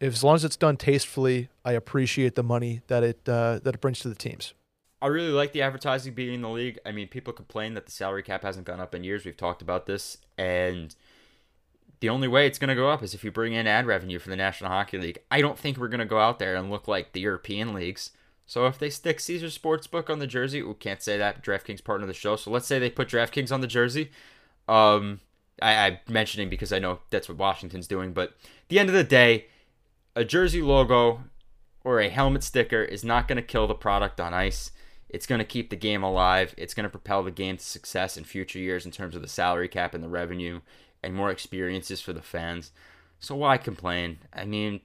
if, as long as it's done tastefully, I appreciate the money that it uh, that it brings to the teams. I really like the advertising being in the league. I mean, people complain that the salary cap hasn't gone up in years. We've talked about this, and the only way it's going to go up is if you bring in ad revenue for the National Hockey League. I don't think we're going to go out there and look like the European leagues. So if they stick Caesar Sportsbook on the jersey, we can't say that DraftKings partner of the show. So let's say they put DraftKings on the jersey. Um, I, I'm mentioning because I know that's what Washington's doing, but at the end of the day, a jersey logo or a helmet sticker is not going to kill the product on ice. It's going to keep the game alive. It's going to propel the game to success in future years in terms of the salary cap and the revenue and more experiences for the fans. So why complain? I mean,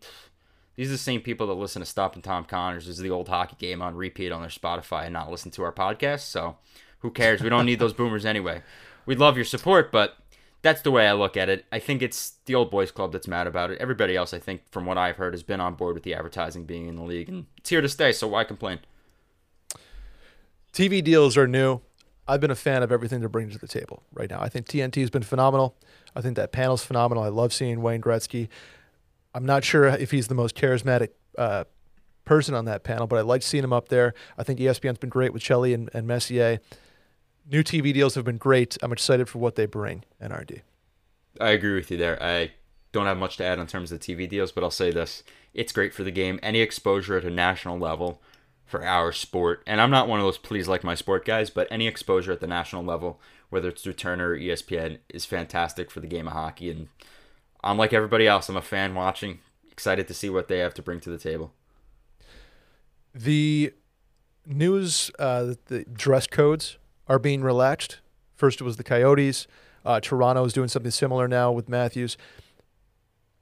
these are the same people that listen to Stompin' Tom Connors as the old hockey game on repeat on their Spotify and not listen to our podcast. So who cares? We don't need those boomers anyway. We'd love your support, but that's the way I look at it. I think it's the old boys club that's mad about it. Everybody else, I think, from what I've heard, has been on board with the advertising being in the league, and it's here to stay. So why complain? TV deals are new. I've been a fan of everything they're bringing to the table right now. I think TNT has been phenomenal. I think that panel's phenomenal. I love seeing Wayne Gretzky. I'm not sure if he's the most charismatic uh, person on that panel, but I like seeing him up there. I think ESPN's been great with Shelley and, and Messier new TV deals have been great. I'm excited for what they bring. NRD. I agree with you there. I don't have much to add in terms of TV deals, but I'll say this: it's great for the game. Any exposure at a national level for our sport, and I'm not one of those please like my sport guys, but any exposure at the national level, whether it's through Turner or ESPN, is fantastic for the game of hockey. And unlike everybody else, I'm a fan watching, excited to see what they have to bring to the table. The news uh, the dress codes are being relaxed. First, it was the Coyotes. Uh, Toronto is doing something similar now with Matthews.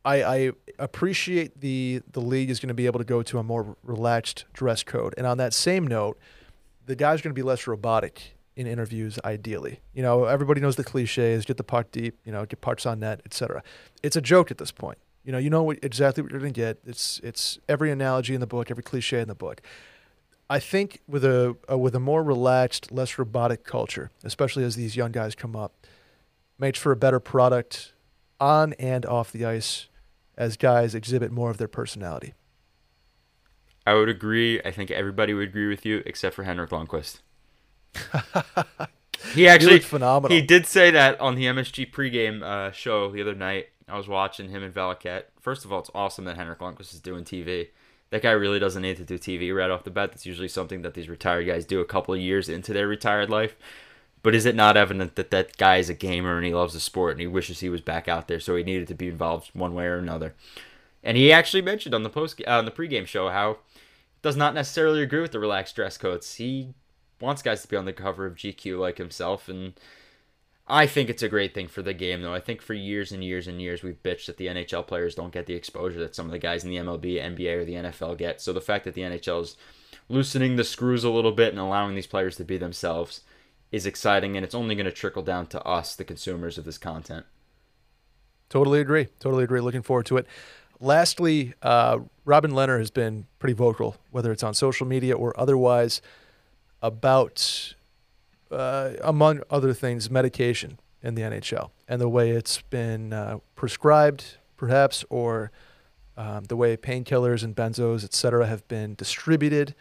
I, I appreciate the the league is going to be able to go to a more relaxed dress code. And on that same note, the guys are going to be less robotic in interviews. Ideally, you know, everybody knows the cliches: get the puck deep, you know, get pucks on net, etc. It's a joke at this point. You know, you know what, exactly what you're going to get. It's it's every analogy in the book, every cliche in the book. I think with a, a with a more relaxed, less robotic culture, especially as these young guys come up, makes for a better product on and off the ice as guys exhibit more of their personality. I would agree. I think everybody would agree with you except for Henrik Lundqvist. <laughs> he actually he phenomenal. He did say that on the MSG pregame uh, show the other night. I was watching him and Valiquette. First of all, it's awesome that Henrik Lundqvist is doing TV. That guy really doesn't need to do TV right off the bat. That's usually something that these retired guys do a couple of years into their retired life. But is it not evident that that guy is a gamer and he loves the sport and he wishes he was back out there, so he needed to be involved one way or another? And he actually mentioned on the post uh, on the pregame show how does not necessarily agree with the relaxed dress codes. He wants guys to be on the cover of GQ like himself, and I think it's a great thing for the game, though. I think for years and years and years we've bitched that the NHL players don't get the exposure that some of the guys in the MLB, NBA, or the NFL get. So the fact that the NHL is loosening the screws a little bit and allowing these players to be themselves is exciting, and it's only going to trickle down to us, the consumers of this content. Totally agree. Totally agree. Looking forward to it. Lastly, uh, Robin Lehner has been pretty vocal, whether it's on social media or otherwise, about, uh, among other things, medication in the NHL and the way it's been uh, prescribed, perhaps, or um, the way painkillers and benzos, et cetera, have been distributed.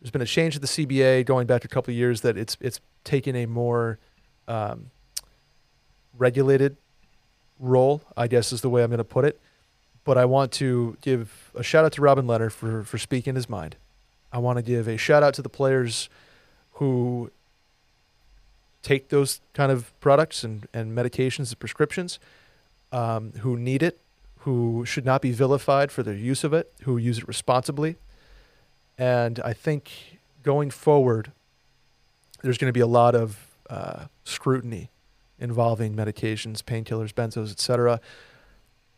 There's been a change to the CBA going back a couple of years that it's it's taken a more um, regulated role, I guess is the way I'm going to put it. But I want to give a shout out to Robin Lehner for, for speaking his mind. I want to give a shout out to the players who take those kind of products and, and medications and prescriptions, um, who need it, who should not be vilified for their use of it, who use it responsibly. And I think going forward, there's going to be a lot of uh, scrutiny involving medications, painkillers, benzos, etc.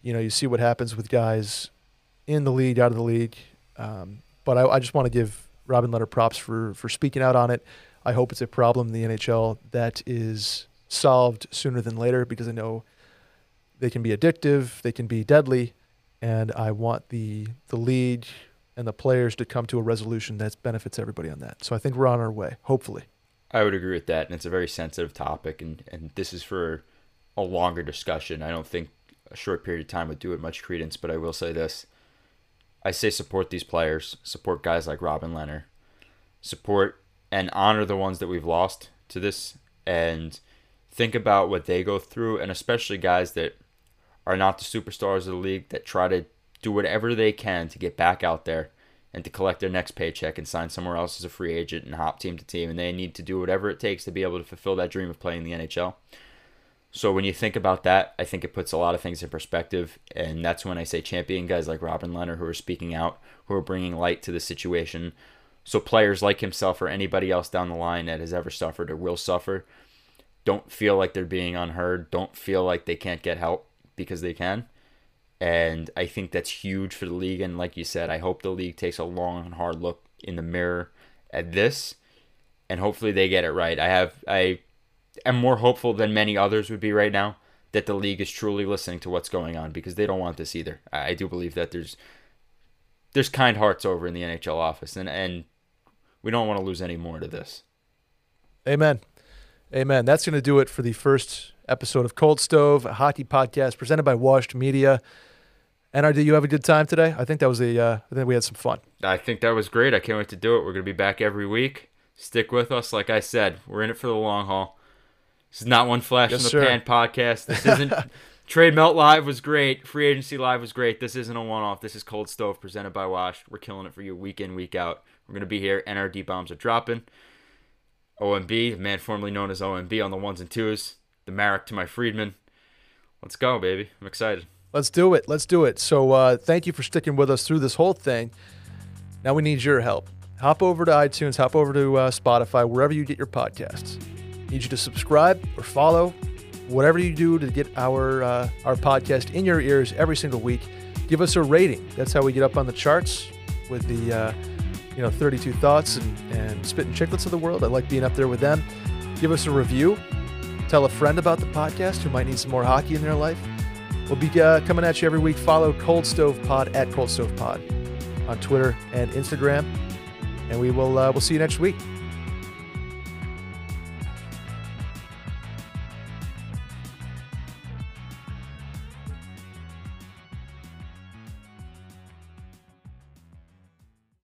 You know, you see what happens with guys in the league, out of the league. Um, but I, I just want to give Robin Lehner props for for speaking out on it. I hope it's a problem in the NHL that is solved sooner than later because I know they can be addictive, they can be deadly, and I want the the league and the players to come to a resolution that benefits everybody on that. So I think we're on our way, hopefully. I would agree with that, and it's a very sensitive topic, and, and this is for a longer discussion. I don't think a short period of time would do it much credence, but I will say this. I say support these players, support guys like Robin Lehner, support and honor the ones that we've lost to this, and think about what they go through, and especially guys that are not the superstars of the league that try to do whatever they can to get back out there and to collect their next paycheck and sign somewhere else as a free agent and hop team to team. And they need to do whatever it takes to be able to fulfill that dream of playing the NHL. So when you think about that, I think it puts a lot of things in perspective. And that's when I say champion guys like Robin Lehner who are speaking out, who are bringing light to the situation. So players like himself or anybody else down the line that has ever suffered or will suffer don't feel like they're being unheard, don't feel like they can't get help because they can and I think that's huge for the league. And like you said, I hope the league takes a long and hard look in the mirror at this, and hopefully they get it right. I have I am more hopeful than many others would be right now that the league is truly listening to what's going on because they don't want this either. I do believe that there's there's kind hearts over in the NHL office, and and we don't want to lose any more to this. Amen. Amen. That's going to do it for the first episode of Cold Stove, a hockey podcast presented by Washed Media. NRD, you have a good time today? I think that was a. Uh, I think we had some fun. I think that was great. I can't wait to do it. We're going to be back every week. Stick with us. Like I said, we're in it for the long haul. This is not one flash yes, in the sir. pan podcast. This <laughs> isn't. Trade Melt Live was great. Free Agency Live was great. This isn't a one off. This is Cold Stove presented by Wash. We're killing it for you week in, week out. We're going to be here. NRD bombs are dropping. OMB, the man formerly known as OMB on the ones and twos. The Marek to my Friedman. Let's go, baby. I'm excited. Let's do it. Let's do it. So uh, thank you for sticking with us through this whole thing. Now we need your help. hop over to iTunes, hop over to uh, Spotify, wherever you get your podcasts. Need you to subscribe or follow, whatever you do to get our uh, our podcast in your ears every single week. Give us a rating. That's how we get up on the charts with the uh, you know 32 thoughts and, and Spittin' Chiclets of the world. I like being up there with them. Give us a review. Tell a friend about the podcast who might need some more hockey in their life. We'll be uh, coming at you every week. Follow Cold Stove Pod at Cold Stove Pod on Twitter and Instagram, and we will uh, we'll see you next week.